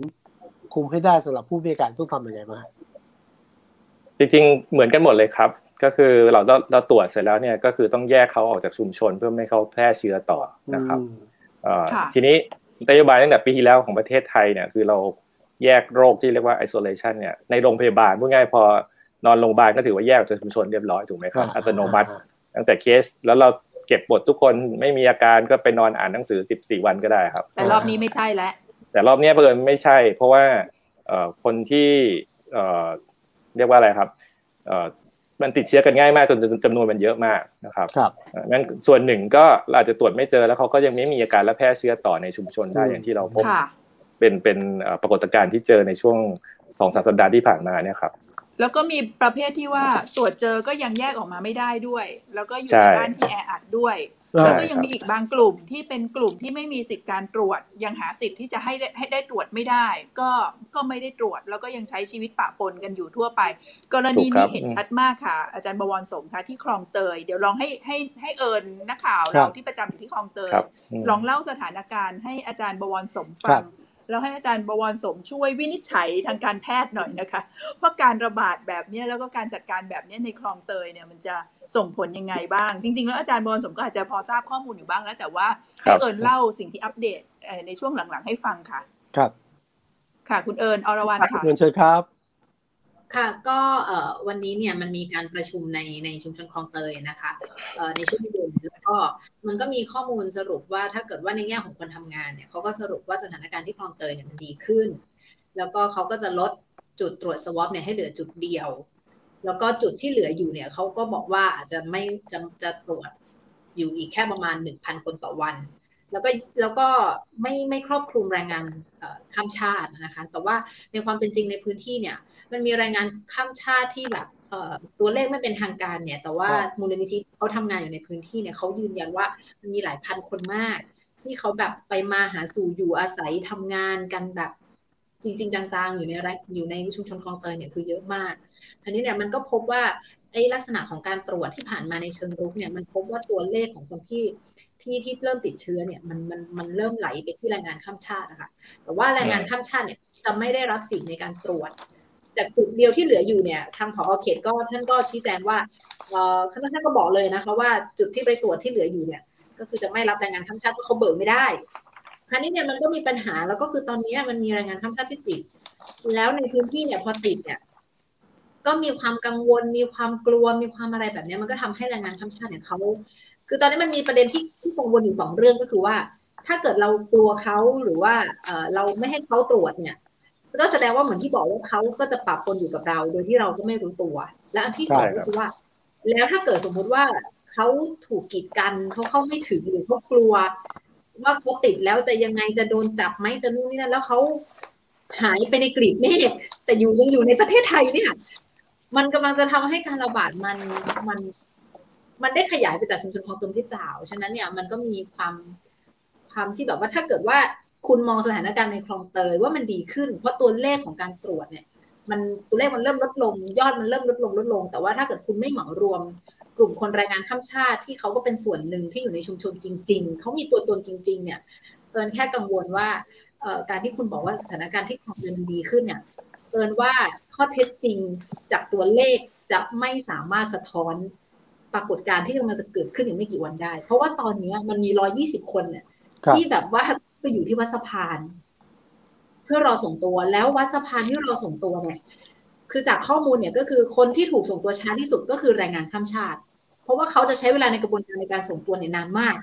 คุมให้ได้สำหรับผู้มีอาการต้องทำยังไงบ้างจริงๆเหมือนกันหมดเลยครับ ก็คือเราเราตรวจเสร็จแล้วเนี่ยก็คือต้องแยกเขาออกจากชุมชนเพื่อไม่เขาแพร่เชื้อต่อนะครับทีนี้นโยบายตั้งแต่ปีที่แล้วของประเทศไทยเนี่ยคือเราแยกโรคที่เรียกว่า isolation เนี่ยในโรงพยาบาลพูดง่ายพอนอนโรงพยาบาลก็ถือว่าแยกจากชุมชนเรียบร้อยถูกไหมครับอัตโนมัติตั้งแต่เคสแล้วเราเก็บบททุกคนไม่มีอาการก็ไปนอนอ่านหนังสือ 14 วันก็ได้ครับ แต่รอบนี้ไม่ใช่แล้ว แต่รอบนี้เพิ่นไม่ใช่ เพราะว่าคนที่เรียกว่าอะไรครับมันติดเชื้อกันง่ายมากจนจำนวนมันเยอะมากนะครับครับอ่างั้นส่วนหนึ่งก็อาจจะตรวจไม่เจอแล้วเขาก็ยังไม่มีอาการและแพร่เชื้อต่อในชุมชนได้อืมอย่างที่เราพบค่ะเป็นเป็นเอ่อปรากฏการณ์ที่เจอในช่วงสองสามสัปดาห์ที่ผ่านมาเนี่ยครับ แล้วก็มีประเภทที่ว่าตรวจเจอก็ยังแยกออกมาไม่ได้ด้วย แล้วก็อยู่ใช่ในบ้านที่แออัดด้วยใช่แล้วก็ยังมีอีกบางกลุ่มที่เป็นกลุ่มที่ไม่มีสิทธิการตรวจ ยังหาสิทธิ์ที่จะให้ได้ให้ได้ตรวจไม่ได้ ก็ก็ไม่ได้ตรวจ แล้วก็ยังใช้ชีวิตปะปนกันอยู่ทั่วไป กรณีถูกครันี้บเห็นชัดมากค่ะ อาจารย์บวรสมค่ะที่คลองเตย เดี๋ยวลองให้ให้ให้เอิญนักข่าวครัเราบที่ประจำอยู่ที่คลองเตยครับมลองเล่าสถานการณ์ให้อาจารย์บวรสมครัฟังบ แล้วให้อาจารย์บวรสมช่วยวินิจฉัยทางการแพทย์หน่อยนะคะว่าการระบาดแบบเนี้ยแล้วก็การจัดการแบบเนี้ยในคลองเตยเนี่ยมันจะส่งผลยังไงบ้าง จริง ๆ แล้วอาจารย์บวรสมก็อาจจะพอทราบข้อมูลอยู่บ้างแล้ว แต่ว่าครัให้บเอิญเล่าสิ่งที่อัปเดตเอ่อในช่วงหลังๆ ให้ฟังค่ะ ครับ ค่ะ คุณเอิญอรวรรณค่ะเงินเชิญครับ ค่ะก็เอ่อวันนี้เนี่ยมันมีการประชุมในในชุมชนคลองเตยนะคะเอ่อในช่วงเย็นแล้วก็มันก็มีข้อมูลสรุปว่าถ้าเกิดว่าในแง่ของคนทำงานเนี่ยเขาก็สรุปว่าสถานการณ์ที่คลองเตยเนี่ยมันดีขึ้น แล้วก็เขาก็จะลดจุดตรวจสวอปเนี่ยให้เหลือจุดเดียว แล้วก็จุดที่เหลืออยู่เนี่ยเขาก็บอกว่าอาจจะไม่จะจะตรวจอยู่อีกแค่ประมาณหนึ่งพันคนต่อวัน แล้วก็แล้วก็ไม่ไม่ครอบคลุมแรงงานเอ่อข้ามชาตินะคะ แต่ว่าในความเป็นจริงในพื้นที่เนี่ย มันมีแรงงานข้ามชาติที่แบบเอ่อตัวเลขไม่เป็นทางการเนี่ย แต่ว่าครับมูลนิธิเขาทำงานอยู่ในพื้นที่เนี่ยเขายืนยันว่ามันมีหลายพันคนมาก ที่เขาแบบไปมาหาสู่อยู่อาศัยทำงานกันแบบจริง ๆ จังๆ อยู่ในแรงอยู่ในชุมชนคลองเตยเนี่ยคือเยอะมากอันนี้เนี่ยมันก็พบว่าไอ้ลักษณะของการตรวจที่ผ่านมาในเชิงรุกเนี่ยมันพบว่าตัวเลขของคนที่ ที่ที่เริ่มติดเชื้อเนี่ยมันมันมันเริ่มไหลไปที่แรงงานข้ามชาตินะคะแต่ว่าแรงงานข้ามชาติเนี่ยจะไม่ได้รับสิทธิ์ในการตรวจจากจุดเดียวที่เหลืออยู่เนี่ยทางผอเขตก็ท่านก็ชี้แจงว่าเออท่านท่านก็บอกเลยนะคะว่าจุดที่ไปตรวจที่เหลืออยู่เนี่ย ก็คือจะไม่รับแรงงานข้ามชาติเพราะเขาเบิกไม่ได้คราวนี้เนี่ยมันก็มีปัญหาแล้วก็คือตอนนี้มันมีแรงงานข้ามชาติที่ติด แล้วในพื้นที่เนี่ยพอติดเนี่ยก็มีความกังวลมีความกลัวมีความอะไรแบบนี้มันก็ทำให้แรงงานข้ามชาติเนี่ยเขา คือตอนนี้มันมีประเด็นที่ที่กังวลอยู่สองเรื่องก็คือว่า ถ้าเกิดเรากลัวเขาหรือว่าเออเราไม่ให้เขาตรวจเนี่ย ก็แสดงว่าเหมือนที่บอกว่าเขาก็จะปรับปนอยู่กับเรา โดยที่เราก็ไม่รู้ตัว และอันที่สองใช่ครับก็คือว่า แล้วถ้าเกิดสมมุติว่าเขาถูกกีดกันเขาเข้าไม่ถึงหรือเขากลัว ว่าเขาติดแล้วจะยังไงจะโดนจับไหมจะนู่นนี่นั่นแล้วเขาหายไปในกลีบเมฆแต่อยู่ยังอยู่ในประเทศไทยเนี่ย มันกำลังจะทำให้การระบาดมันมัน มันได้ขยายไปจากชุมชนคลองเตยหรือเปล่า ฉะนั้นเนี่ยมันก็มีความความที่แบบว่าถ้าเกิดว่าคุณมองสถานการณ์ในคลองเตยว่ามันดีขึ้น เพราะตัวเลขของการตรวจเนี่ย มันตัวเลขมันเริ่มลดลง ยอดมันเริ่มลดลงลดลง แต่ว่าถ้าเกิดคุณไม่เหมารวม กลุ่มคนแรงงานข้ามชาติที่เขาก็เป็นส่วนหนึ่งที่อยู่ในชุมชนจริง ๆเขามีตัวตนจริง ๆ เนี่ยเอิญแค่กังวลว่าการที่คุณบอกว่าสถานการณ์ที่คลองเตยมันดีขึ้นเนี่ยเอิญว่าข้อเท็จจริงจากตัวเลขจะไม่สามารถสะท้อน ปรากฏการณ์ที่กำลังจะเกิดขึ้นอีกไม่กี่วันได้ เพราะว่าตอนนี้มันมีร้อยี่สิบคนเนี่ยครับที่แบบว่าไปอยู่ที่วัดสะพาน เพื่อรอส่งตัวแล้ววัดสะพานที่รอส่งตัวเนี่ย คือจากข้อมูลเนี่ยก็คือคนที่ถูกส่งตัวช้าที่สุดก็คือแรงงานข้ามชาติ เพราะว่าเขาจะใช้เวลาในกระบวนการในการส่งตัวเนี่ยนานมาก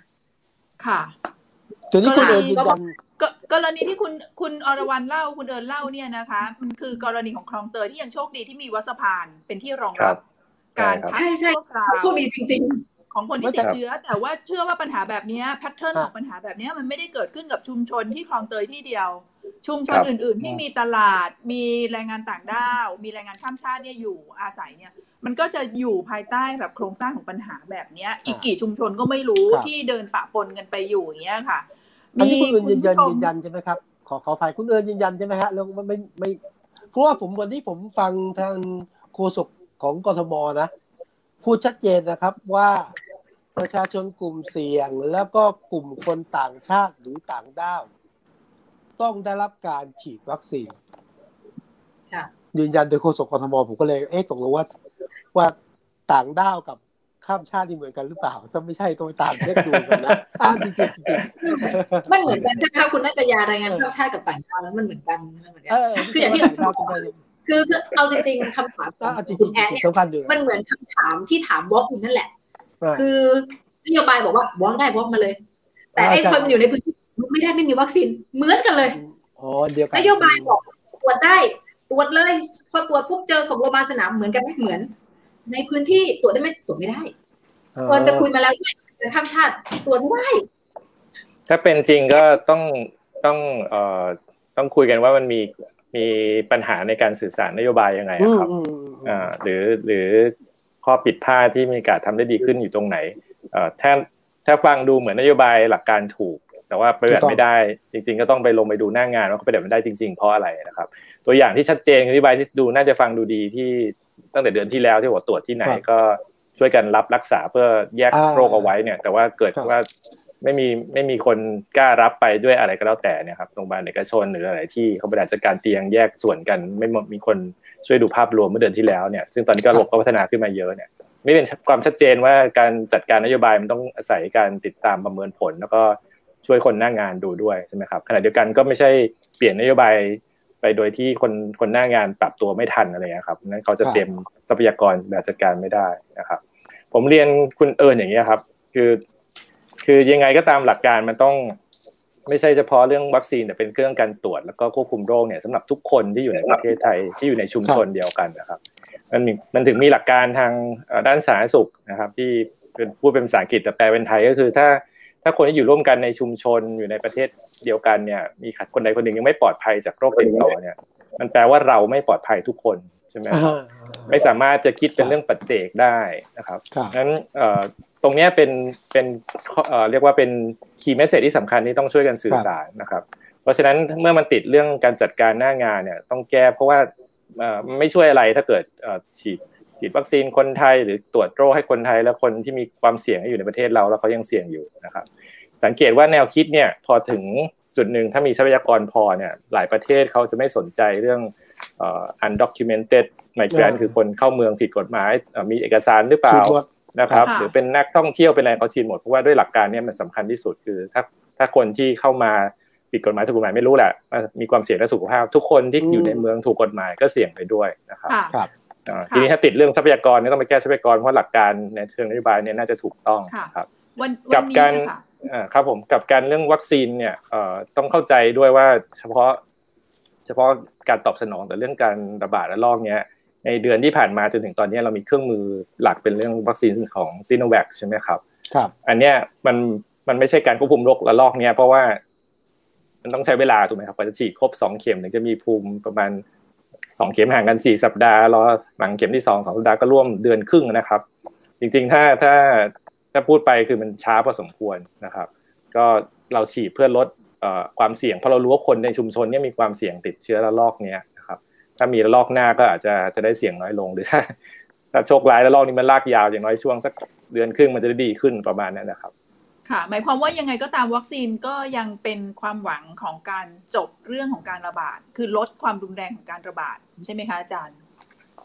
ค่ะทีนี้คุณเอิญยืนยันก็กรณีที่คุณคุณอรวรรณเล่าคุณเอิญเล่าเนี่ยนะคะ มันคือกรณีของคลองเตยที่ยังโชคดีที่มีวัดสะพานเป็นที่รองรับ การครับพักใช่ใช่ชั่วคราวโชคดีจริงของคนที่ไม่ติแต่ดเชื้อ แต่ว่าเชื่อว่าปัญหาแบบเนี้แพทเทิร์นครับของปัญหาแบบเนี้ยมันไม่ได้เกิดขึ้นกับชุมชนที่คลองเตยที่เดียว ชุมชนครับอื่น ๆ ที่มีตลาดมีแรงงานต่างด้าว มีแรงงานข้ามชาติเนี่ยอยู่อาศัยเนี่ย มันก็จะอยู่ภายใต้แบบโครงสร้างของปัญหาแบบเนี้ยอีกกี่ชุมชนก็ไม่รู้ครับที่เดินปะปนกันไปอยู่อย่างเงี้ยค่ะอันนี้คุณเอิญยืนยันผู้ชมยืนยันใช่ไหมครับขอขออภัยคุณเอิญยืนยันใช่ไหมฮะเรื่องไม่ไม่ไม่เพราะว่าผมวันนี้ผมฟังทางโฆษก ของกทมนะ พูดชัดเจนนะครับว่าประชาชนกลุ่มเสี่ยงแล้วก็กลุ่มคนต่างชาติหรือต่างด้าว ต้องได้รับการฉีดวัคซีนๆค่ะยืนยันโดยโฆษกกทมผมก็เลย เอ๊ะตกลงว่าว่าต่างด้าวกับข้ามชาตินี่เหมือนกันหรือเปล่าถ้าไม่ใช่ต้องไปตามเช็คดูกันนะอ่าจริงๆจริงมันเหมือนกันใช่ไหมคะคุณนัตยารายงานข้ามชาติกับต่างชาติแล้วมันเหมือนกันมันเหมือนๆกัเอนอคืออย่างที่ ต่างด้าวจะได้คือคือเอาจริงๆคำถามขอ่าองจริงคุณๆแอร์จริเนี่งยๆสำคัญอยู่มันเหมือนคำถามที่ถามวอล์กอยู่นั่นแหละอ่าคือนโยบายบอกว่าวอล์กได้วอล์กมาเลย แต่ไอ้อ่าใช่คนมันอยู่ในพื้นที่ไม่ได้ไม่มีวัคซีนเหมือนกันเลยอ๋อเดียวกันนโยบายบอกตรวจได้ตรวจเลย พอตรวจปุ๊บเจอส่งโรงพยาบาลสนามเหมือนกันไหมเหมือน ในพื้นที่ตรวจได้ไหมตรวจไม่ได้เฟิร์นไปคุยมาแล้วด้วยแต่ข้ามชาติตรวจไม่ได้ถ้าเป็นจริงก็ต้องต้องเอ่อต้องคุยกันว่ามันมี มีปัญหาในการสื่อสารนโยบายยังไงอะครับอืมอ่าหรือหรือข้อผิดพลาดที่มีการทำได้ดีขึ้นอยู่ตรงไหนเอ่อถ้าถ้าฟังดูเหมือนนโยบายหลักการถูก แต่ว่าปฏิบัติไม่ได้จริง ๆ ก็ต้องไปลงไปดูหน้างานว่าเขาปฏิบัติไม่ได้จริง ๆ เพราะอะไรนะครับ ตัวอย่างที่ชัดเจนนโยบายที่ดูน่าจะฟังดูดีที่ตั้งแต่เดือนที่แล้วที่บอกตรวจที่ไหนก็ช่วยกันรับรักษาเพื่อแยกโรคเอาไว้เนี่ย แต่ว่าเกิดว่า ไม่มีไม่มีคนกล้ารับไปด้วยอะไรก็แล้วแต่เนี่ยครับโรงพยาบาลเอกชนหรืออะไรที่เขาบริหารจัดการเตียงแยกส่วนกัน ไม่มีคนช่วยดูภาพรวมเมื่อเดือนที่แล้วเนี่ยซึ่งตอนนี้ก็ระบบก็พัฒนาขึ้นมาเยอะเนี่ยไม่เป็นความชัดเจนว่าการจัดการนโยบายมันต้องอาศัยการติดตามประเมินผล แล้วก็ช่วยคนหน้างานดูด้วยใช่ไหมครับขณะเดียวกันก็ไม่ใช่เปลี่ยนนโยบายไปโดยที่คนคนหน้างานปรับตัวไม่ทันอะไรนะครับนั้นเขาจะเตรียมทรัพยากรแบบจัดการไม่ได้นะครับ ผมเรียนคุณเอิญอย่างนี้ครับ คือ คือยังไงก็ตามหลักการมันต้อง ไม่ใช่เฉพาะเรื่องวัคซีนแต่เป็นเครื่องการตรวจแล้วก็ควบคุมโรคเนี่ยสำหรับทุกคนที่อยู่ในประเทศไทยที่อยู่ในชุมชนเดียวกันนะครับ มันมันถึงมีหลักการทางด้านสาธารณสุขนะครับ ที่เป็นพูดเป็นภาษาอังกฤษแต่แปลเป็นไทยก็คือถ้าถ้าคนที่อยู่ร่วมกันในชุมชนอยู่ในประเทศเดียวกันเนี่ย มีคนใดคนหนึ่งยังไม่ปลอดภัยจากโรคติดต่อเนี่ย มันแปลว่าเราไม่ปลอดภัยทุกคนใช่ไหมไม่สามารถจะคิดเป็นเรื่องปัจเจกได้นะครับงั้นต รงนี้เป็นเป็นเรียกว่าเป็นคีย์เมสเซจที่สำคัญที่ต้องช่วยกันสื่อสารนะครับ เพราะฉะนั้นเมื่อมันติดเรื่องการจัดการหน้างานเนี่ยต้องแก้เพราะว่าไม่ช่วยอะไรถ้าเกิดฉีดฉีดวัคซีนคนไทยหรือตรวจโรคให้คนไทยแล้วคนที่มีความเสี่ยงอยู่ในประเทศเราแล้วเขายังเสี่ยงอยู่นะครับ สังเกตว่าแนวคิดเนี่ยพอถึงจุดหนึ่งถ้ามีทรัพยากรพอเนี่ยหลายประเทศเขาจะไม่สนใจเรื่อง undocumented migrant คือคนเข้าเมืองผิดกฎหมายมีเอกสารหรือเปล่า นะครับ หรือเป็นนักท่องเที่ยวเป็นอะไรเขาชินหมดเพราะว่าด้วยหลักการนี้มันสำคัญที่สุดคือ ถ้าถ้าคนที่เข้ามาผิดกฎหมายถูกกฎหมายไม่รู้แหละมีความเสี่ยงต่อสุขภาพ ทุกคนที่อยู่ในเมืองถูกกฎหมายก็เสี่ยงไปด้วยนะครับทีนี้ถ้าติดเรื่องทรัพยากรเนี่ยต้องไปแก้ทรัพยากรเพราะหลักการในเชิงนโยบายเนี่ยน่าจะถูกต้องครับกับการครับผมกับการเรื่องวัคซีนเนี่ยต้องเข้าใจด้วยว่าเฉพาะ เฉพาะการตอบสนองแต่เรื่องการระบาดระลอกเนี้ย ในเดือนที่ผ่านมาจนถึงตอนนี้เรามีเครื่องมือหลักเป็นเรื่องวัคซีนของซีโนแวคใช่ไหมครับครับ อันเนี้ยมันมันไม่ใช่การควบคุมโรคระลอกเนี้ยเพราะว่า มันต้องใช้เวลาถูกไหมครับกว่าจะฉีดครบสองเข็มถึงจะมีภูมิประมาณสองเข็มห่างกันสี่สัปดาห์รอหลังเข็มที่สองสองสัปดาห์ก็ร่วมเดือนครึ่งนะครับ จริงๆถ้าถ้าถ้าพูดไปคือมันช้าพอสมควรนะครับ ก็เราฉีดเพื่อลดความเสี่ยงเพราะเรารู้ว่าคนในชุมชนนี้มีความเสี่ยงติดเชื้อระลอกเนี้ย ถ้ามีระลอกหน้าก็อาจจะจะได้เสี่ยงน้อยลงหรือถ้าถ้าโชคร้ายระลอกนี้มันลากยาวอย่างน้อยช่วงสักเดือนครึ่งมันจะได้ดีขึ้นประมาณนั้นนะครับ ค่ะ หมายความว่ายังไงก็ตามวัคซีนก็ยังเป็นความหวังของการจบเรื่องของการระบาด คือลดความรุนแรงของการระบาดใช่ไหมคะอาจารย์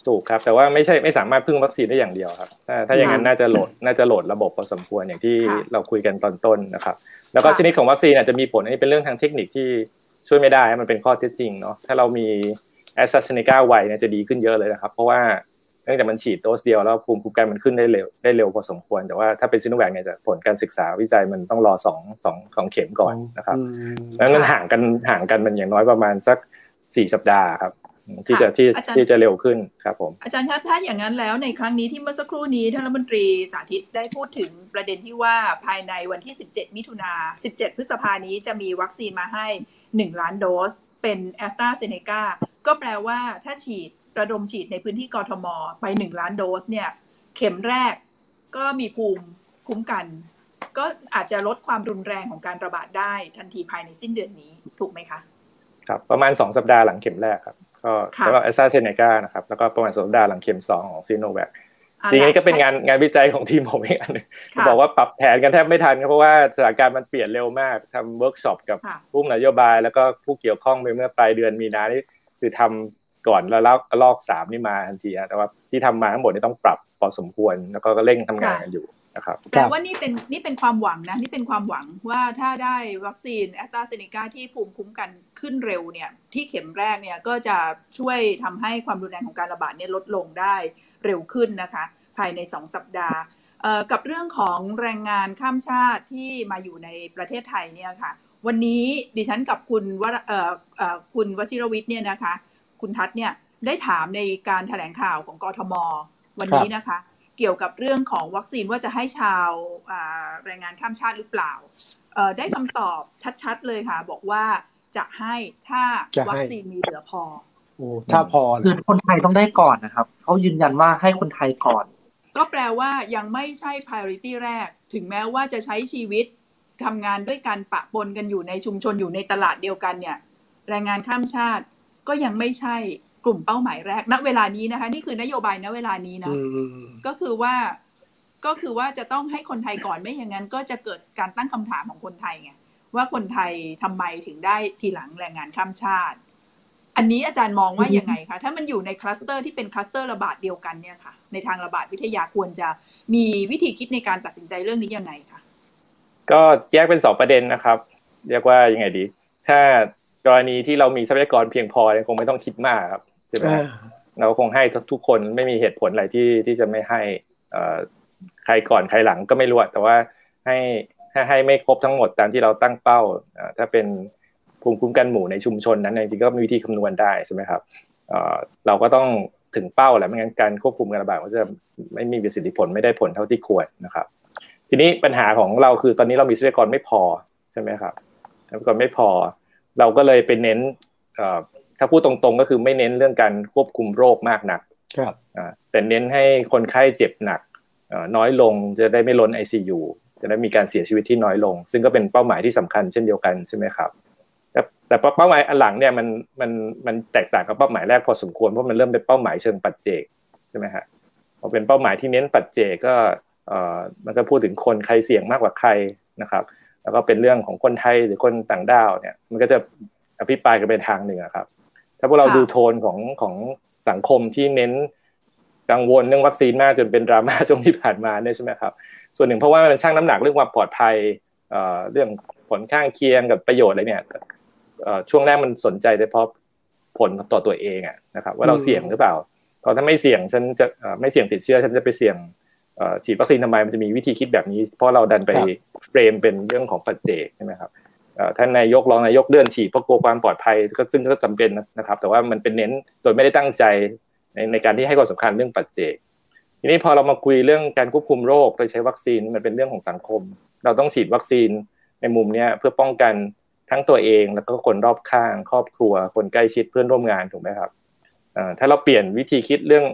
ถูกครับ แต่ว่าไม่ใช่ไม่สามารถพึ่งวัคซีนได้อย่างเดียวครับ ถ้าถ้าอย่างนั้นน่าจะโหลดน่าจะโหลดระบบพอสมควรอย่างที่เราคุยกันตอนต้นนะครับ แล้วก็ชนิดของวัคซีนอาจจะมีผลอันนี้เป็นเรื่องทางเทคนิคที่ช่วยไม่ได้มันเป็นข้อเท็จจริงเนาะถ้าเรามี แอสตราเซเนกาไวเนี่ยจะดีขึ้นเยอะเลยนะครับ เพราะว่าเนื่องจากมันฉีดโดสเดียวแล้วภูมิคุ้มกันมันขึ้นได้เร็วได้เร็วพอสมควร แต่ว่าถ้าเป็นซิโนแวคเนี่ยจะผลการศึกษาวิจัยมันต้องรอสองสองสองเข็มก่อนนะครับแล้วมันห่างกันห่างกันมันอย่างน้อยประมาณสักสี่สัปดาห์ครับที่จะที่ที่จะเร็วขึ้นครับผมอาจารย์คะถ้าอย่างนั้นแล้วในครั้งนี้ที่เมื่อสักครู่นี้ท่านรัฐมนตรีสาธิตได้พูดถึงประเด็นที่ว่าภายในวันที่ 17 มิถุนา17 พฤษภานี้จะมีวัคซีนมาให้ 1 ล้านโดส เป็นแอสตราเซเนกาก็แปลว่าถ้าฉีดระดมฉีดในพื้นที่กทม ไป 1 ล้านโดสเนี่ย เข็มแรกก็มีภูมิคุ้มกัน ก็อาจจะลดความรุนแรงของการระบาดได้ทันทีภายในสิ้นเดือนนี้ถูกไหมคะ ครับ ประมาณ 2 สัปดาห์หลังเข็มแรกครับ ก็แล้วก็แอสตราเซเนกานะครับ แล้วก็ประมาณสัปดาห์หลังเข็มสองของซีโนแวค ทีนี้ก็เป็นงานงานวิจัยของทีมผมเองอันนึงบอกว่าปรับแผนกันแทบไม่ทันเพราะว่าสถานการณ์มันเปลี่ยนเร็วมากทำเวิร์กช็อปกับผู้นโยบาย แล้วก็ผู้เกี่ยวข้องไปเมื่อปลายเดือนมีนานี่คือทำก่อนแล้วระลอกสามนี่มาทันทีแต่ว่าที่ทำมาทั้งหมดนี่ต้องปรับพอสมควรแล้วก็เร่งทำงานกันอยู่นะครับแต่ว่านี่เป็นนี่เป็นความหวังนะนี่เป็นความหวังว่าถ้าได้วัคซีนแอสตราเซเนกาที่ภูมิคุ้มกันขึ้นเร็วเนี่ยที่เข็มแรกเนี่ยก็จะช่วยทำให้ความรุนแรงของการระบาดเนี่ยลดลงได้ เร็วขึ้นนะคะ ภายใน 2 สัปดาห์กับเรื่องของแรงงานข้ามชาติที่มาอยู่ในประเทศไทยเนี่ยค่ะ วันนี้ดิฉันกับคุณวคุณวชิรวิทย์เนี่ยนะคะ คุณทัศน์เนี่ยได้ถามในการถแถลงข่าวของกทม วันนี้นะคะ เกี่ยวกับเรื่องของวัคซีนว่าจะให้ชาวแรงงานข้ามชาติหรือเปล่า ได้คำตอบชัดๆเลยค่ะ บอกว่าจะให้ถ้าวัคซีนมีเหลือพอโอ้ ถ้าพอคือคนไทยต้องได้ก่อนนะครับเขายืนยันว่าให้คนไทยก่อน ก็แปลว่ายังไม่ใช่ priority แรก ถึงแม้ว่าจะใช้ชีวิตทำงานด้วยกันปะปนกันอยู่ในชุมชนอยู่ในตลาดเดียวกันเนี่ย แรงงานข้ามชาติก็ยังไม่ใช่กลุ่มเป้าหมายแรกณเวลานี้นะคะ นี่คือนโยบายณเวลานี้นะก็คือว่าก็คือว่าจะต้องให้คนไทยก่อนไม่อย่างนั้น ก็จะเกิดการตั้งคำถามของคนไทยไงว่าคนไทยทำไมถึงได้ทีหลังแรงงานข้ามชาติ อันนี้อาจารย์มองว่ายังไงคะถ้ามันอยู่ในคลัสเตอร์ที่เป็นคลัสเตอร์ระบาดเดียวกันเนี่ยค่ะในทางระบาดวิทยาควรจะมีวิธีคิดในการตัดสินใจเรื่องนี้ยังไงคะก็แยกเป็นสองประเด็นนะครับ เรียกว่ายังไงดี ถ้ากรณีที่เรามีทรัพยากรเพียงพอคงไม่ต้องคิดมากครับใช่ไหมเราคงให้ทุกคนไม่มีเหตุผลอะไรที่ที่จะไม่ให้ใครก่อนใครหลังก็ไม่รู้แต่ว่าให้ให้ให้ไม่ครบทั้งหมดตามที่เราตั้งเป้าถ้าเป็น ภูมิคุ้มกันหมู่ในชุมชนนั้นจริงๆก็มีวิธีคำนวณได้ใช่ไหมครับเราก็ต้องถึงเป้าแหละไม่งั้นการควบคุมการระบาดก็จะไม่มีประสิทธิผลไม่ได้ผลเท่าที่ควรนะครับ ทีนี้ปัญหาของเราคือตอนนี้เรามีทรัพยากรไม่พอใช่ไหมครับทรัพยากรไม่พอ เราก็เลยไปเน้นถ้าพูดตรงๆก็คือไม่เน้นเรื่องการควบคุมโรคมากนักครับแต่เน้นให้คนไข้เจ็บหนักน้อยลงจะได้ไม่ล้น ICU จะได้มีการเสียชีวิตที่น้อยลง ซึ่งก็เป็นเป้าหมายที่สำคัญเช่นเดียวกันใช่ไหมครับ แต่เป้าหมายอันหลังเนี่ยมันมันมันแตกต่างกับเป้าหมายแรกพอสมควรเพราะมันเริ่มเป็นเป้าหมายเชิงปัจเจกใช่ไหมฮะพอเป็นเป้าหมายที่เน้นปัจเจกก็เอ่อมันก็พูดถึงคนใครเสี่ยงมากกว่าใครนะครับ แล้วก็เป็นเรื่องของคนไทยหรือคนต่างด้าวเนี่ย มันก็จะอภิปรายกันไปทางหนึ่งครับ ถ้าพวกเราดูโทนของของสังคมที่เน้นกังวลเรื่องวัคซีนมากจนเป็นดราม่าช่วงที่ผ่านมาเนี่ยใช่ไหมครับ ส่วนหนึ่งเพราะว่ามันช่างน้ำหนักเรื่องความปลอดภัยเรื่องผลข้างเคียงกับประโยชน์อะไรเนี่ย ช่วงแรกมันสนใจแต่เพราะผลต่อตัวเองอะนะครับว่าเราเสี่ยงหรือเปล่าก็ถ้าไม่เสี่ยงฉันจะไม่เสี่ยงติดเชื้อฉันจะไปเสี่ยงฉีดวัคซีนทำไมมันจะมีวิธีคิดแบบนี้ เพราะเราดันไปเฟรมเป็นเรื่องของปัจเจกใช่ไหมครับท่านนายกรองนายกเลื่อนฉีดเพราะกลัวความปลอดภัยก็ซึ่งก็จำเป็นนะครับ แต่ว่ามันเป็นเน้นโดยไม่ได้ตั้งใจในในการที่ให้ความสำคัญเรื่องปัจเจก ทีนี้พอเรามาคุยเรื่องการควบคุมโรคโดยใช้วัคซีนมันเป็นเรื่องของสังคม เราต้องฉีดวัคซีนในมุมนี้เพื่อป้องกัน ทั้งตัวเองแล้วก็คนรอบข้างครอบครัว คนใกล้ชิดเพื่อนร่วมงานถูกไหมครับถ้าเราเปลี่ยนวิธีคิดเรื่อง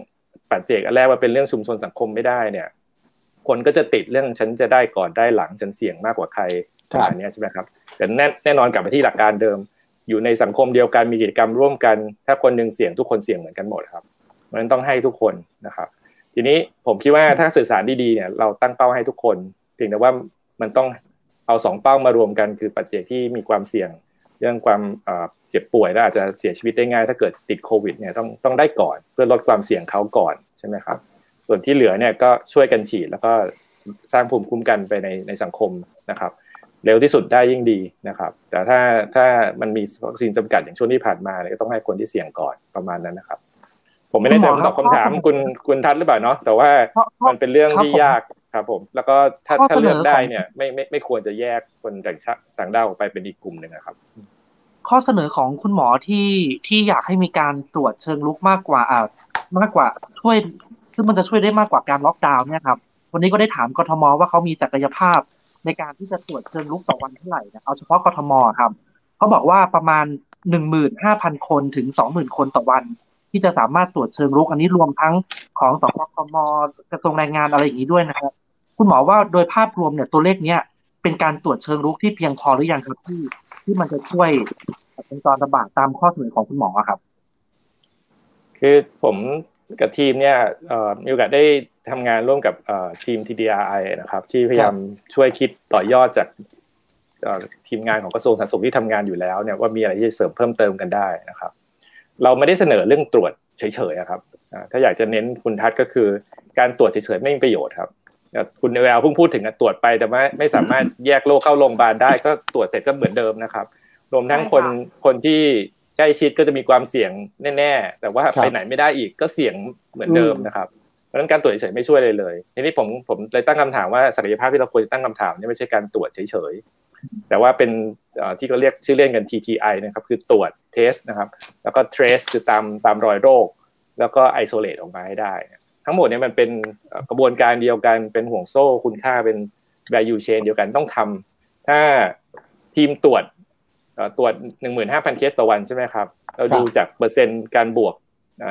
ปัจเจกอันแรกว่าเป็นเรื่องชุมชนสังคมไม่ได้เนี่ย คนก็จะติดเรื่องฉันจะได้ก่อนได้หลังฉันเสี่ยงมากกว่าใครประมาณนี้ใช่ไหมครับแต่แน่แน่นอนกลับไปที่หลักการเดิม อยู่ในสังคมเดียวกันมีกิจกรรมร่วมกัน ถ้าคนหนึ่งเสี่ยงทุกคนเสี่ยงเหมือนกันหมดครับมันต้องให้ทุกคนนะครับ ทีนี้ผมคิดว่าถ้าสื่อสารดีๆเนี่ยเราตั้งเป้าให้ทุกคนเพียงแต่ว่ามันต้อง เอาสองเป้ามารวมกันคือปัจเจกที่มีความเสี่ยง เรื่องความเจ็บป่วยและอาจจะเสียชีวิตได้ง่าย ถ้าเกิดติดโควิดเนี่ยต้องต้องได้ก่อน เพื่อลดความเสี่ยงเขาก่อนใช่ไหมครับ ส่วนที่เหลือเนี่ยก็ช่วยกันฉีดแล้วก็สร้างภูมิคุ้มกันไปในในสังคมนะครับเร็วที่สุดได้ยิ่งดีนะครับ แต่ถ้าถ้ามันมีวัคซีนจำกัดอย่างช่วงที่ผ่านมาเนี่ยก็ต้องให้คนที่เสี่ยงก่อนประมาณนั้นนะครับ ผมไม่แน่ใจตอบคำถามคุณคุณทัศหรือเปล่าเนาะแต่ว่ามันเป็นเรื่องที่ยาก ครับผมแล้วก็ถ้าถ้าเลือกได้เนี่ยไม่ไม่ไม่ควรจะแยกคนต่างชาติต่างด้าวออกไปเป็นอีกกลุ่มหนึ่งครับ ข้อเสนอของคุณหมอที่ที่อยากให้มีการตรวจเชิงลุกมากกว่าอ่ามากกว่าช่วยซึ่งมันจะช่วยได้มากกว่าการล็อกดาวน์เนี่ยครับวันนี้ก็ได้ถามกทมว่าเขามีศักยภาพในการที่จะตรวจเชิงลุกต่อวันเท่าไหร่นะเอาเฉพาะกทมครับเขาบอกว่าประมาณหนึ่งหมื่นห้าพันคนถึงสองหมื่นคนต่อวัน ที่จะสามารถตรวจเชิงลุก อันนี้รวมทั้งของสปคมกระทรวงแรงงานอะไรอย่างนี้ด้วยนะครับ คุณหมอว่าโดยภาพรวมเนี่ยตัวเลขเนี้ยเป็นการตรวจเชิงรุกที่เพียงพอหรือยังครับที่ที่มันจะช่วยเป็นตอนระบาดตามข้อเสนอของคุณหมอครับ คือผมกับทีมเนี่ยมีโอกาสได้ทำงานร่วมกับทีม TDRI นะครับ ที่พยายามช่วยคิดต่อยอดจากทีมงานของกระทรวงสาธารณสุขที่ทำงานอยู่แล้วเนี่ยว่ามีอะไรที่จะเสริมเพิ่มเติมกันได้นะครับ เราไม่ได้เสนอเรื่องตรวจเฉยๆครับถ้าอยากจะเน้นคุณทัศก็คือการตรวจเฉยๆไม่มีประโยชน์ครับ คุณแววเพิ่งพูดถึงตรวจไปแต่ว่าไม่สามารถแยกโรคเข้าโรงพยาบาลได้ก็ตรวจเสร็จก็เหมือนเดิมนะครับ รวมทั้งคนคนที่ใกล้ชิดก็จะมีความเสี่ยงแน่ ๆ แต่ว่าไปไหนไม่ได้อีกก็เสี่ยงเหมือนเดิมนะครับเพราะฉะนั้นการตรวจเฉยไม่ช่วยเลยเลยทีนี้ผมผมเลยตั้งคำถามว่าศักยภาพที่เราควรตั้งคำถามนี่ไม่ใช่การตรวจเฉยๆแต่ว่าเป็นที่เขาเรียกชื่อเล่นกัน TTI นะครับคือตรวจเทสนะครับ แล้วก็ trace คือตามตามรอยโรค แล้วก็ isolate ออกมาให้ได้ ทั้งหมดเนี่ยมันเป็นกระบวนการเดียวกันเป็นห่วงโซ่คุณค่าเป็น value chain เดียวกันต้องทำถ้าทีมตรวจตรวจหนึ่งหมื่นห้าพันเคสต่อวันใช่ไหมครับ เราดูจากเปอร์เซ็นต์การบวก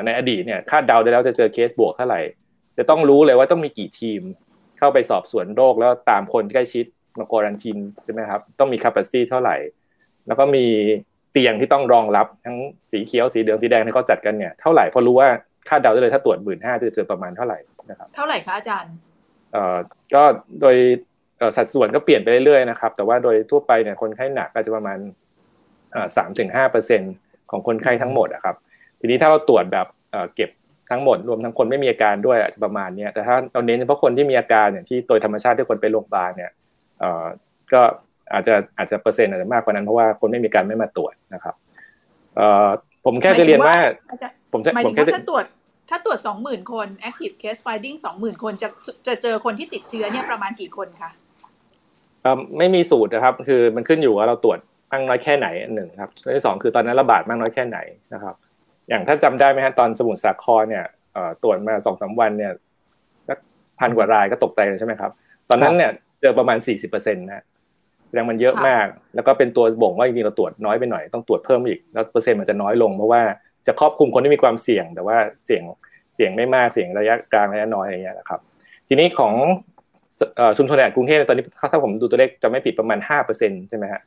ในอดีตเนี่ยคาดเดาได้แล้วจะเจอเคสบวกเท่าไหร่ จะต้องรู้เลยว่าต้องมีกี่ทีมเข้าไปสอบสวนโรคแล้วตามคนใกล้ชิดมาควอรันทีนใช่ไหมครับ ต้องมี capacity เท่าไหร่ แล้วก็มีเตียงที่ต้องรองรับทั้งสีเขียวสีเหลืองสีแดงที่เขาจัดกันเนี่ยเท่าไหร่พอรู้ว่า คาดเดาได้เลยถ้าตรวจหมื่นห้าจะเจอประมาณเท่าไหร่นะครับเท่าไหร่คะอาจารย์เอ่อก็โดยสัดส่วนก็เปลี่ยนไปเรื่อยๆนะครับ แต่ว่าโดยทั่วไปเนี่ยคนไข้หนักก็จะประมาณสามถึงห้าเปอร์เซ็นของคนไข้ทั้งหมดนะครับ ทีนี้ถ้าเราตรวจแบบเก็บทั้งหมดรวมทั้งคนไม่มีอาการด้วยอาจจะประมาณนี้แต่ถ้าเราเน้นเฉพาะคนที่มีอาการเนี่ยที่โดยธรรมชาติที่คนไปโรงพยาบาลเนี่ยก็อาจจะอาจจะเปอร์เซ็นต์อาจจะมากกว่านั้นเพราะว่าคนไม่มีการไม่มาตรวจนะครับ ผมแค่จะเรียนว่า ผมจะผมแค่ถ้าตรวจ ถ้าตรวจสองหมื่นคน active case finding สองหมื่นคนจะจะเจอคนที่ติดเชื้อเนี่ยประมาณกี่คนคะไม่มีสูตรนะครับ คือมันขึ้นอยู่ว่าเราตรวจมากน้อยแค่ไหนหนึ่งครับที่สองคือตอนนั้นระบาดมากน้อยแค่ไหนนะครับ อย่างถ้าจำได้ไหมฮะตอนสมุทรสาครเนี่ยตรวจมาสองสาวันเนี่ยสักพันกว่ารายก็ตกใจใช่ไหมครับ ตอนนั้นเนี่ยเจอประมาณสี่สิบเปอร์เซ็นต์นะ แสดงมันเยอะมาก แล้วก็เป็นตัวบ่งว่าจริงๆเราตรวจน้อยไปหน่อยต้องตรวจเพิ่มอีกแล้วเปอร์เซ็นต์มันจะน้อยลงเพราะว่าจะครอบคลุมคนที่มีความเสี่ยง แต่ว่าเสี่ยงเสี่ยงไม่มากเสี่ยงระยะกลางระยะน้อยอะไรเงี้ยนะครับ ทีนี้ของชุมชนในกรุงเทพตอนนี้ถ้าผมดูตัวเลขจะไม่ผิดประมาณห้าเปอร์เซ็นใช่ไหมฮะ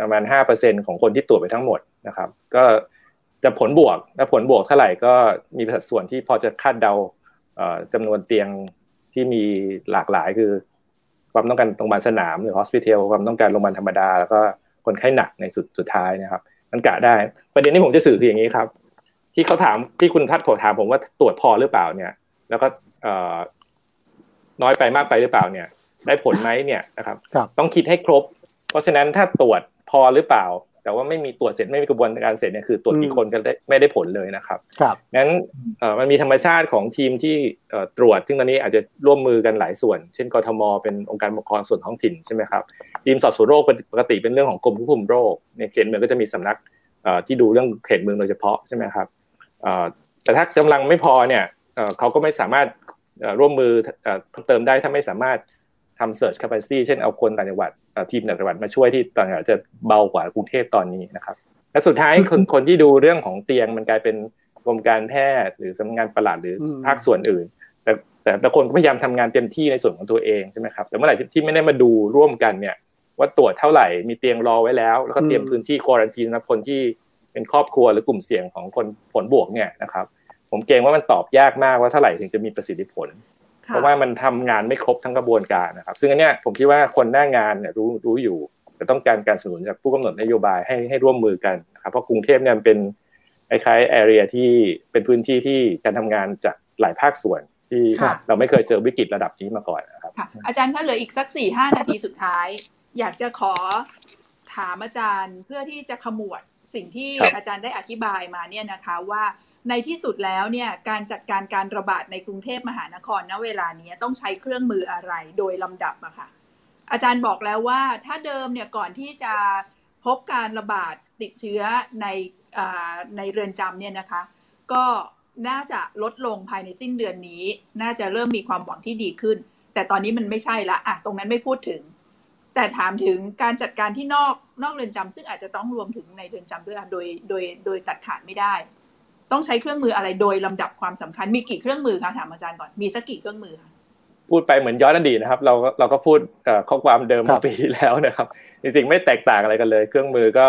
ประมาณห้าเปอร์เซ็นของคนที่ตรวจไปทั้งหมดนะครับ ก็จะผลบวกและผลบวกเท่าไหร่ก็มีสัดส่วนที่พอจะคาดเดาจำนวนเตียงที่มีหลากหลายคือ ความต้องการโรงพยาบาลสนามหรือฮอสพิทอลความต้องการโรงพยาบาลธรรมดา แล้วก็คนไข้หนักในสุดสุดท้ายนะครับ มันกะได้ ประเด็นที่ผมจะสื่อคืออย่างนี้ครับ ที่เขาถามที่คุณทัดโผถามผมว่าตรวจพอหรือเปล่าเนี่ย แล้วก็น้อยไปมากไปหรือเปล่าเนี่ย ได้ผลไหมเนี่ยนะครับ ต้องคิดให้ครบ เพราะฉะนั้นถ้าตรวจพอหรือเปล่า แต่ว่าไม่มีตรวจเสร็จไม่มีกระบวนการเสร็จเนี่ยคือตรวจกี่คนก็ไม่ได้ผลเลยนะครับครับงั้นมันมีธรรมชาติของทีมที่ตรวจ ซึ่งตอนนี้อาจจะร่วมมือกันหลายส่วน เช่นกทม เป็นองค์การปกครองส่วนท้องถิ่นใช่ไหมครับทีมสอบสวนโรคปกติเป็นเรื่องของกรมควบคุมโรคในเขตเมืองก็จะมีสำนักที่ดูเรื่องเขตเมืองโดยเฉพาะใช่ไหมครับแต่ถ้ากำลังไม่พอเนี่ยเขาก็ไม่สามารถร่วมมือเติมได้ถ้าไม่สามารถ ทำ search capacity เช่นเอาคนต่างจังหวัดทีมต่างจังหวัดมาช่วยที่ต่างจังหวัดจะเบากว่ากรุงเทพตอนนี้นะครับ และสุดท้ายคนคนที่ดูเรื่องของเตียงมันกลายเป็นกรมการแพทย์หรือสำนักงานประหลัดหรือภาคส่วนอื่น แต่แต่แต่คนก็พยายามทำงานเต็มที่ในส่วนของตัวเองใช่ไหมครับแต่เมื่อไหร่ที่ไม่ได้มาดูร่วมกันเนี่ย ว่าตรวจเท่าไหร่มีเตียงรอไว้แล้ว แล้วก็เตรียมพื้นที่ควอรันทีนนะคนที่เป็นครอบครัวหรือกลุ่มเสี่ยงของคนผลบวกเนี่ยนะครับ ผมเกรงว่ามันตอบยากมากว่าเท่าไหร่ถึงจะมีประสิทธิผล เพราะว่ามันทำงานไม่ครบทั้งกระบวนการนะครับ ซึ่งอันเนี้ยผมคิดว่าคนหน้างานเนี่ยรู้รู้อยู่ แต่ต้องการการสนับสนุนจากผู้กำหนดนโยบายให้ให้ร่วมมือกันนะครับเพราะกรุงเทพเนี่ยเป็นคล้ายๆแอเรียที่เป็นพื้นที่ที่การทำงานจากหลายภาคส่วนที่เราไม่เคยเจอวิกฤตระดับนี้มาก่อนนะครับอาจารย์ถ้าเหลืออีกสักสี่ห้านาทีสุดท้าย อยากจะขอถามอาจารย์เพื่อที่จะขมวดสิ่งที่อาจารย์ได้อธิบายมาเนี่ยนะคะว่า ในที่สุดแล้วเนี่ยการจัดการการระบาดในกรุงเทพมหานครณเวลานี้ต้องใช้เครื่องมืออะไรโดยลำดับอะค่ะอาจารย์บอกแล้วว่าถ้าเดิมเนี่ยก่อนที่จะพบการระบาดติดเชื้อในในเรือนจำเนี่ยนะคะ ก็น่าจะลดลงภายในสิ้นเดือนนี้ น่าจะเริ่มมีความหวังที่ดีขึ้น แต่ตอนนี้มันไม่ใช่ละอะตรงนั้นไม่พูดถึง แต่ถามถึงการจัดการที่นอกนอกเรือนจำซึ่งอาจจะต้องรวมถึงในเรือนจำด้วยโดยโดยโดยตัดขาดไม่ได้ ต้องใช้เครื่องมืออะไรโดยลำดับความสำคัญมีกี่เครื่องมือคะถามอาจารย์ก่อนมีสักกี่เครื่องมือคะพูดไปเหมือนย้อนอดีตนะครับ เราเราก็พูดข้อความเดิมปีที่แล้วนะครับ จริงๆไม่แตกต่างอะไรกันเลย เครื่องมือก็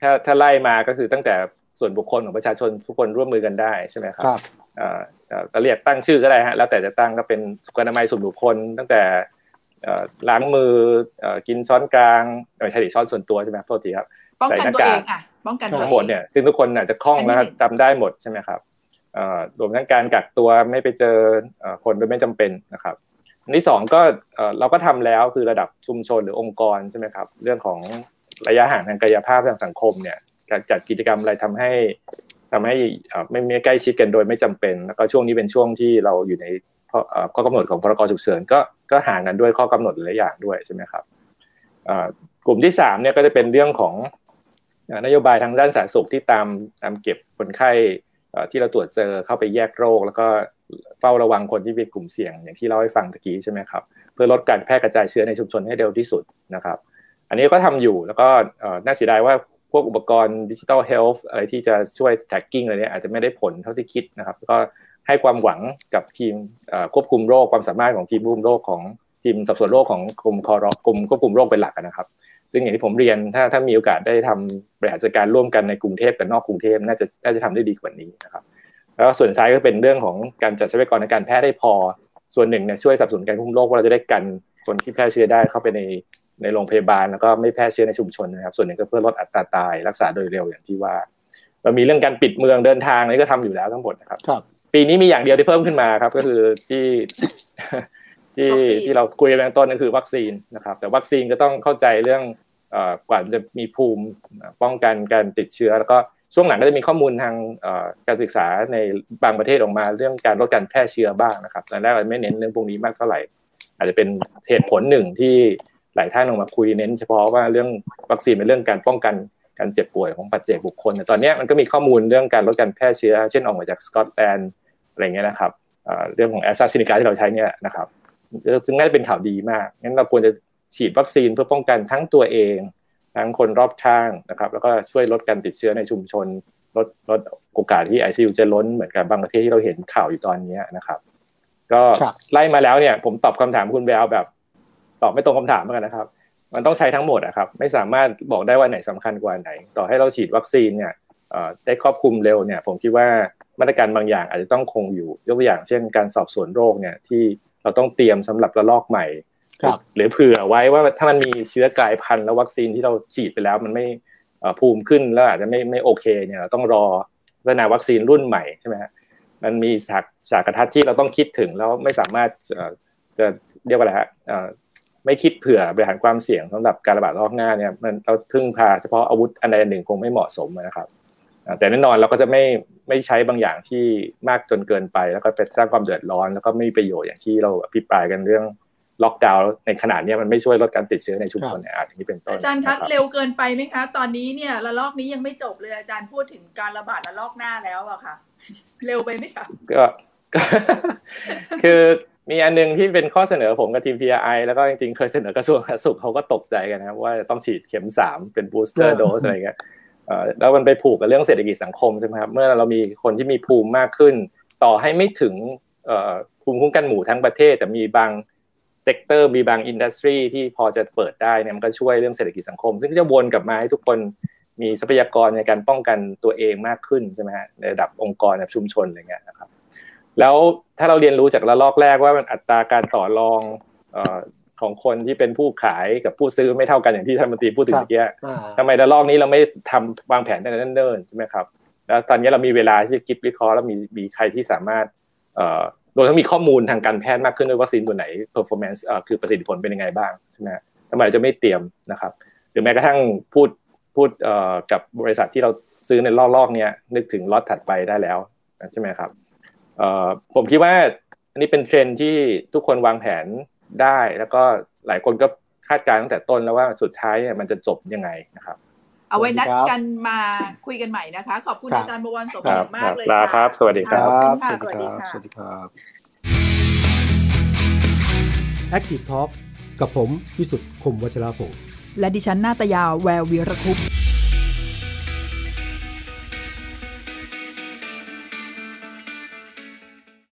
ถ้าถ้าไล่มาก็คือตั้งแต่ส่วนบุคคลของประชาชนทุกคนร่วมมือกันได้ใช่ไหมครับจะเรียกตั้งชื่อก็ได้ฮะแล้วแต่จะตั้งก็เป็นสุขอนามัยส่วนบุคคล ตั้งแต่ล้างมือกินช้อนกลางไม่ใช่ช้อนส่วนตัวใช่ไหมโทษทีครับป้องกันตัวเองอะ ป้องกันตัวเองหมดเนี่ยซึ่งทุกคนอาจจะคล่องแล้วจำได้หมดใช่ไหมครับรวมทั้งการกักตัวไม่ไปเจอคนโดยไม่จำเป็นนะครับอันที่สองก็เราก็ทำแล้วคือระดับชุมชนหรือองค์กรใช่ไหมครับ เรื่องของระยะห่างทางกายภาพทางสังคมเนี่ยการจัดกิจกรรมอะไรทำให้ทำให้ไม่ไม่ใกล้ชิดกันโดยไม่จำเป็น แล้วก็ช่วงนี้เป็นช่วงที่เราอยู่ในข้อกำหนดของพรกฉุกเฉินก็ก็ห่างกันด้วยข้อกำหนดหลายอย่างด้วยใช่ไหมครับกลุ่มที่สามเนี่ยก็จะเป็นเรื่องของ นโยบายทางด้านสาธารณสุขที่ตามตามเก็บคนไข้ที่เราตรวจเจอเข้าไปแยกโรค แล้วก็เฝ้าระวังคนที่เป็นกลุ่มเสี่ยง อย่างที่เล่าให้ฟังตะกี้ใช่ไหมครับเพื่อลดการแพร่กระจายเชื้อในชุมชนให้เร็วที่สุดนะครับ อันนี้ก็ทำอยู่แล้วก็น่าเสียดายว่าพวกอุปกรณ์ digital health อะไรที่จะช่วย tracking อะไรเนี้อาจจะไม่ได้ผลเท่าที่คิดนะครับ ก็ให้ความหวังกับทีมควบคุมโรคความสามารถของทีมควบคุมโรคของทีมสอบสวนโรคของกลุ่มคอรกลุ่มควบคุมโรคเป็นหลักนะครับ ซึ่งอย่างที่ผมเรียนถ้าถ้ามีโอกาสได้ทำบริหารจัดการร่วมกันในกรุงเทพกับนอกกรุงเทพน่าจะน่าจะทำได้ดีกว่านี้นะครับ แล้วส่วนท้ายก็เป็นเรื่องของการจัดทรัพยากรในการแพทย์ได้พอ ส่วนหนึ่งเนี่ยช่วยสนับสนุนการควบคุมโรคว่าเราจะได้กันคนที่แพร่เชื้อได้เข้าไปในในโรงพยาบาลแล้วก็ไม่แพร่เชื้อในชุมชนนะครับ ส่วนหนึ่งก็เพื่อลดอัตราตายรักษาโดยเร็วอย่างที่ว่าเรามีเรื่องการปิดเมืองเดินทางนี่ก็ทำอยู่แล้วทั้งหมดนะครับครับ ปีนี้มีอย่างเดียวที่เพิ่มขึ้นมาครับ ก็คือที่ ที่ที่เราคุยกันต้นก็คือวัคซีนนะครับ แต่วัคซีนก็ต้องเข้าใจเรื่องกว่าจะมีภูมิป้องกันการติดเชื้อ แล้วก็ช่วงหลังก็จะมีข้อมูลทางการศึกษาในบางประเทศออกมาเรื่องการลดการแพร่เชื้อบ้างนะครับตอนแรกเราไม่เน้นเรื่องพวกนี้มากเท่าไหร่ อาจจะเป็นเหตุผลหนึ่งที่หลายท่านออกมาคุยเน้น เฉพาะว่าเรื่องวัคซีนเป็นเรื่องการป้องกันการเจ็บป่วยของปัจเจกบุคคลแต่ตอนนี้มันก็มีข้อมูลเรื่องการลดการแพร่เชื้อ เช่นออกมาจากสกอตแลนด์อะไรเงี้ยนะครับเรื่องของแอสตราเซเนกาที่เราใช้เนี่ยนะครับ ซึ่งน่าจะเป็นข่าวดีมากงั้นเราควรจะฉีดวัคซีนเพื่อป้องกันทั้งตัวเอง ทั้งคนรอบข้างนะครับ แล้วก็ช่วยลดการติดเชื้อในชุมชน ลดลดโอกาสที่ไอซียูจะล้นเหมือนกับบางประเทศที่เราเห็นข่าวอยู่ตอนนี้นะครับ ก็ไล่มาแล้วเนี่ย ผมตอบคำถามคุณแววแบบ ตอบไม่ตรงคำถามเหมือนกันนะครับ มันต้องใช้ทั้งหมดอะครับ ไม่สามารถบอกได้ว่าไหนสำคัญกว่าไหน ต่อให้เราฉีดวัคซีนเนี่ยได้ครอบคลุมเร็วเนี่ย ผมคิดว่ามาตรการบางอย่างอาจจะต้องคงอยู่ยกตัวอย่างเช่น การสอบสวนโรคเนี่ยที่ เราต้องเตรียมสำหรับระลอกใหม่หรือเผื่อไว้ว่าถ้ามันมีเชื้อกลายพันธุ์แล้ววัคซีนที่เราฉีดไปแล้ว มันไม่ภูมิขึ้นแล้วอาจจะไม่ไม่โอเคเนี่ยเราต้องรอพัฒนาวัคซีนรุ่นใหม่ใช่ไหมฮะมันมีฉากฉากกระทัดที่เราต้องคิดถึงแล้วไม่สามารถจะเรียกว่าอะไรฮะไม่คิดเผื่อบริหารความเสี่ยงสำหรับการระบาดรอบหน้าเนี่ยมันเราพึ่งพาเฉพาะอาวุธอันใดหนึ่งคงไม่เหมาะสมนะครับ แต่แน่นอนเราก็จะไม่ไม่ใช้บางอย่างที่มากจนเกินไป แล้วก็ไปสร้างความเดือดร้อน แล้วก็ไม่มีประโยชน์อย่างที่เราอภิปรายกันเรื่องล็อกดาวน์ในขนาดนี้มันไม่ช่วยลดการติดเชื้อในชุมชนในอาจอย่างนี้เป็นต้นอาจารย์คะเร็วเกินไปไหมคะ ตอนนี้เนี่ยระลอกนี้ยังไม่จบเลยอาจารย์พูดถึงการระบาดระลอกหน้าแล้วอะค่ะ เร็วไปไหมคะก็คือมีอันนึงที่เป็นข้อเสนอผมกับทีม PRI แล้วก็จริงๆเคยเสนอกระทรวงสาธารณสุขเขาก็ตกใจกันนะว่าต้องฉีดเข็มสามเป็นบูสเตอร์โดสอะไรเงี้ย แล้วมันไปผูกกับเรื่องเศรษฐกิจสังคมใช่ไหมครับเมื่อเรามีคนที่มีภูมิมากขึ้น ต่อให้ไม่ถึงภูมิคุ้มกันหมู่ทั้งประเทศ แต่มีบางsector มีบาง industry ที่พอจะเปิดได้เนี่ยมันก็ช่วยเรื่องเศรษฐกิจสังคม ซึ่งจะวนกลับมาให้ทุกคนมีทรัพยากรในการป้องกันตัวเองมากขึ้นใช่ไหมฮะในระดับองค์กรในชุมชนอะไรเงี้ยนะครับ แล้วถ้าเราเรียนรู้จากระลอกแรกว่ามันอัตราการต่อรอง ของคนที่เป็นผู้ขายกับผู้ซื้อไม่เท่ากันอย่างที่ท่านมนตรีพูดถึงเมื่อกี้ทำไมระลอกนี้เราไม่ทำวางแผนในนั้นเดินใช่ไหมครับ แล้วตอนนี้เรามีเวลาที่จะคิดวิเคราะห์แล้วมีมีใครที่สามารถโดยทั้งมีข้อมูลทางการแพทย์มากขึ้นด้วยวัคซีนตัวไหน performance คือประสิทธิผลเป็นยังไงบ้างใช่ไหมทำไมจะไม่เตรียมนะครับหรือแม้กระทั่งพูดพูดกับบริษัทที่เราซื้อในลอกๆเนี้ยนึกถึงล็อตถัดไปได้แล้วใช่ไหมครับผมคิดว่าอันนี้เป็นเทรนที่ทุกคนวางแผน ได้ แล้วก็หลายคนก็คาดการณ์ตั้งแต่ต้นแล้วว่าสุดท้ายเนี่ยมันจะจบยังไงนะครับ เอาไว้นัดกันมาคุยกันใหม่นะคะ ขอบคุณอาจารย์บวรสมบูรณ์มากเลยค่ะครับ สวัสดีครับ สวัสดีค่ะสวัสดีครับ Active Talk กับผมวิสุทธ์คมวัชราภงและดิฉันนาตยาแวววีรคุป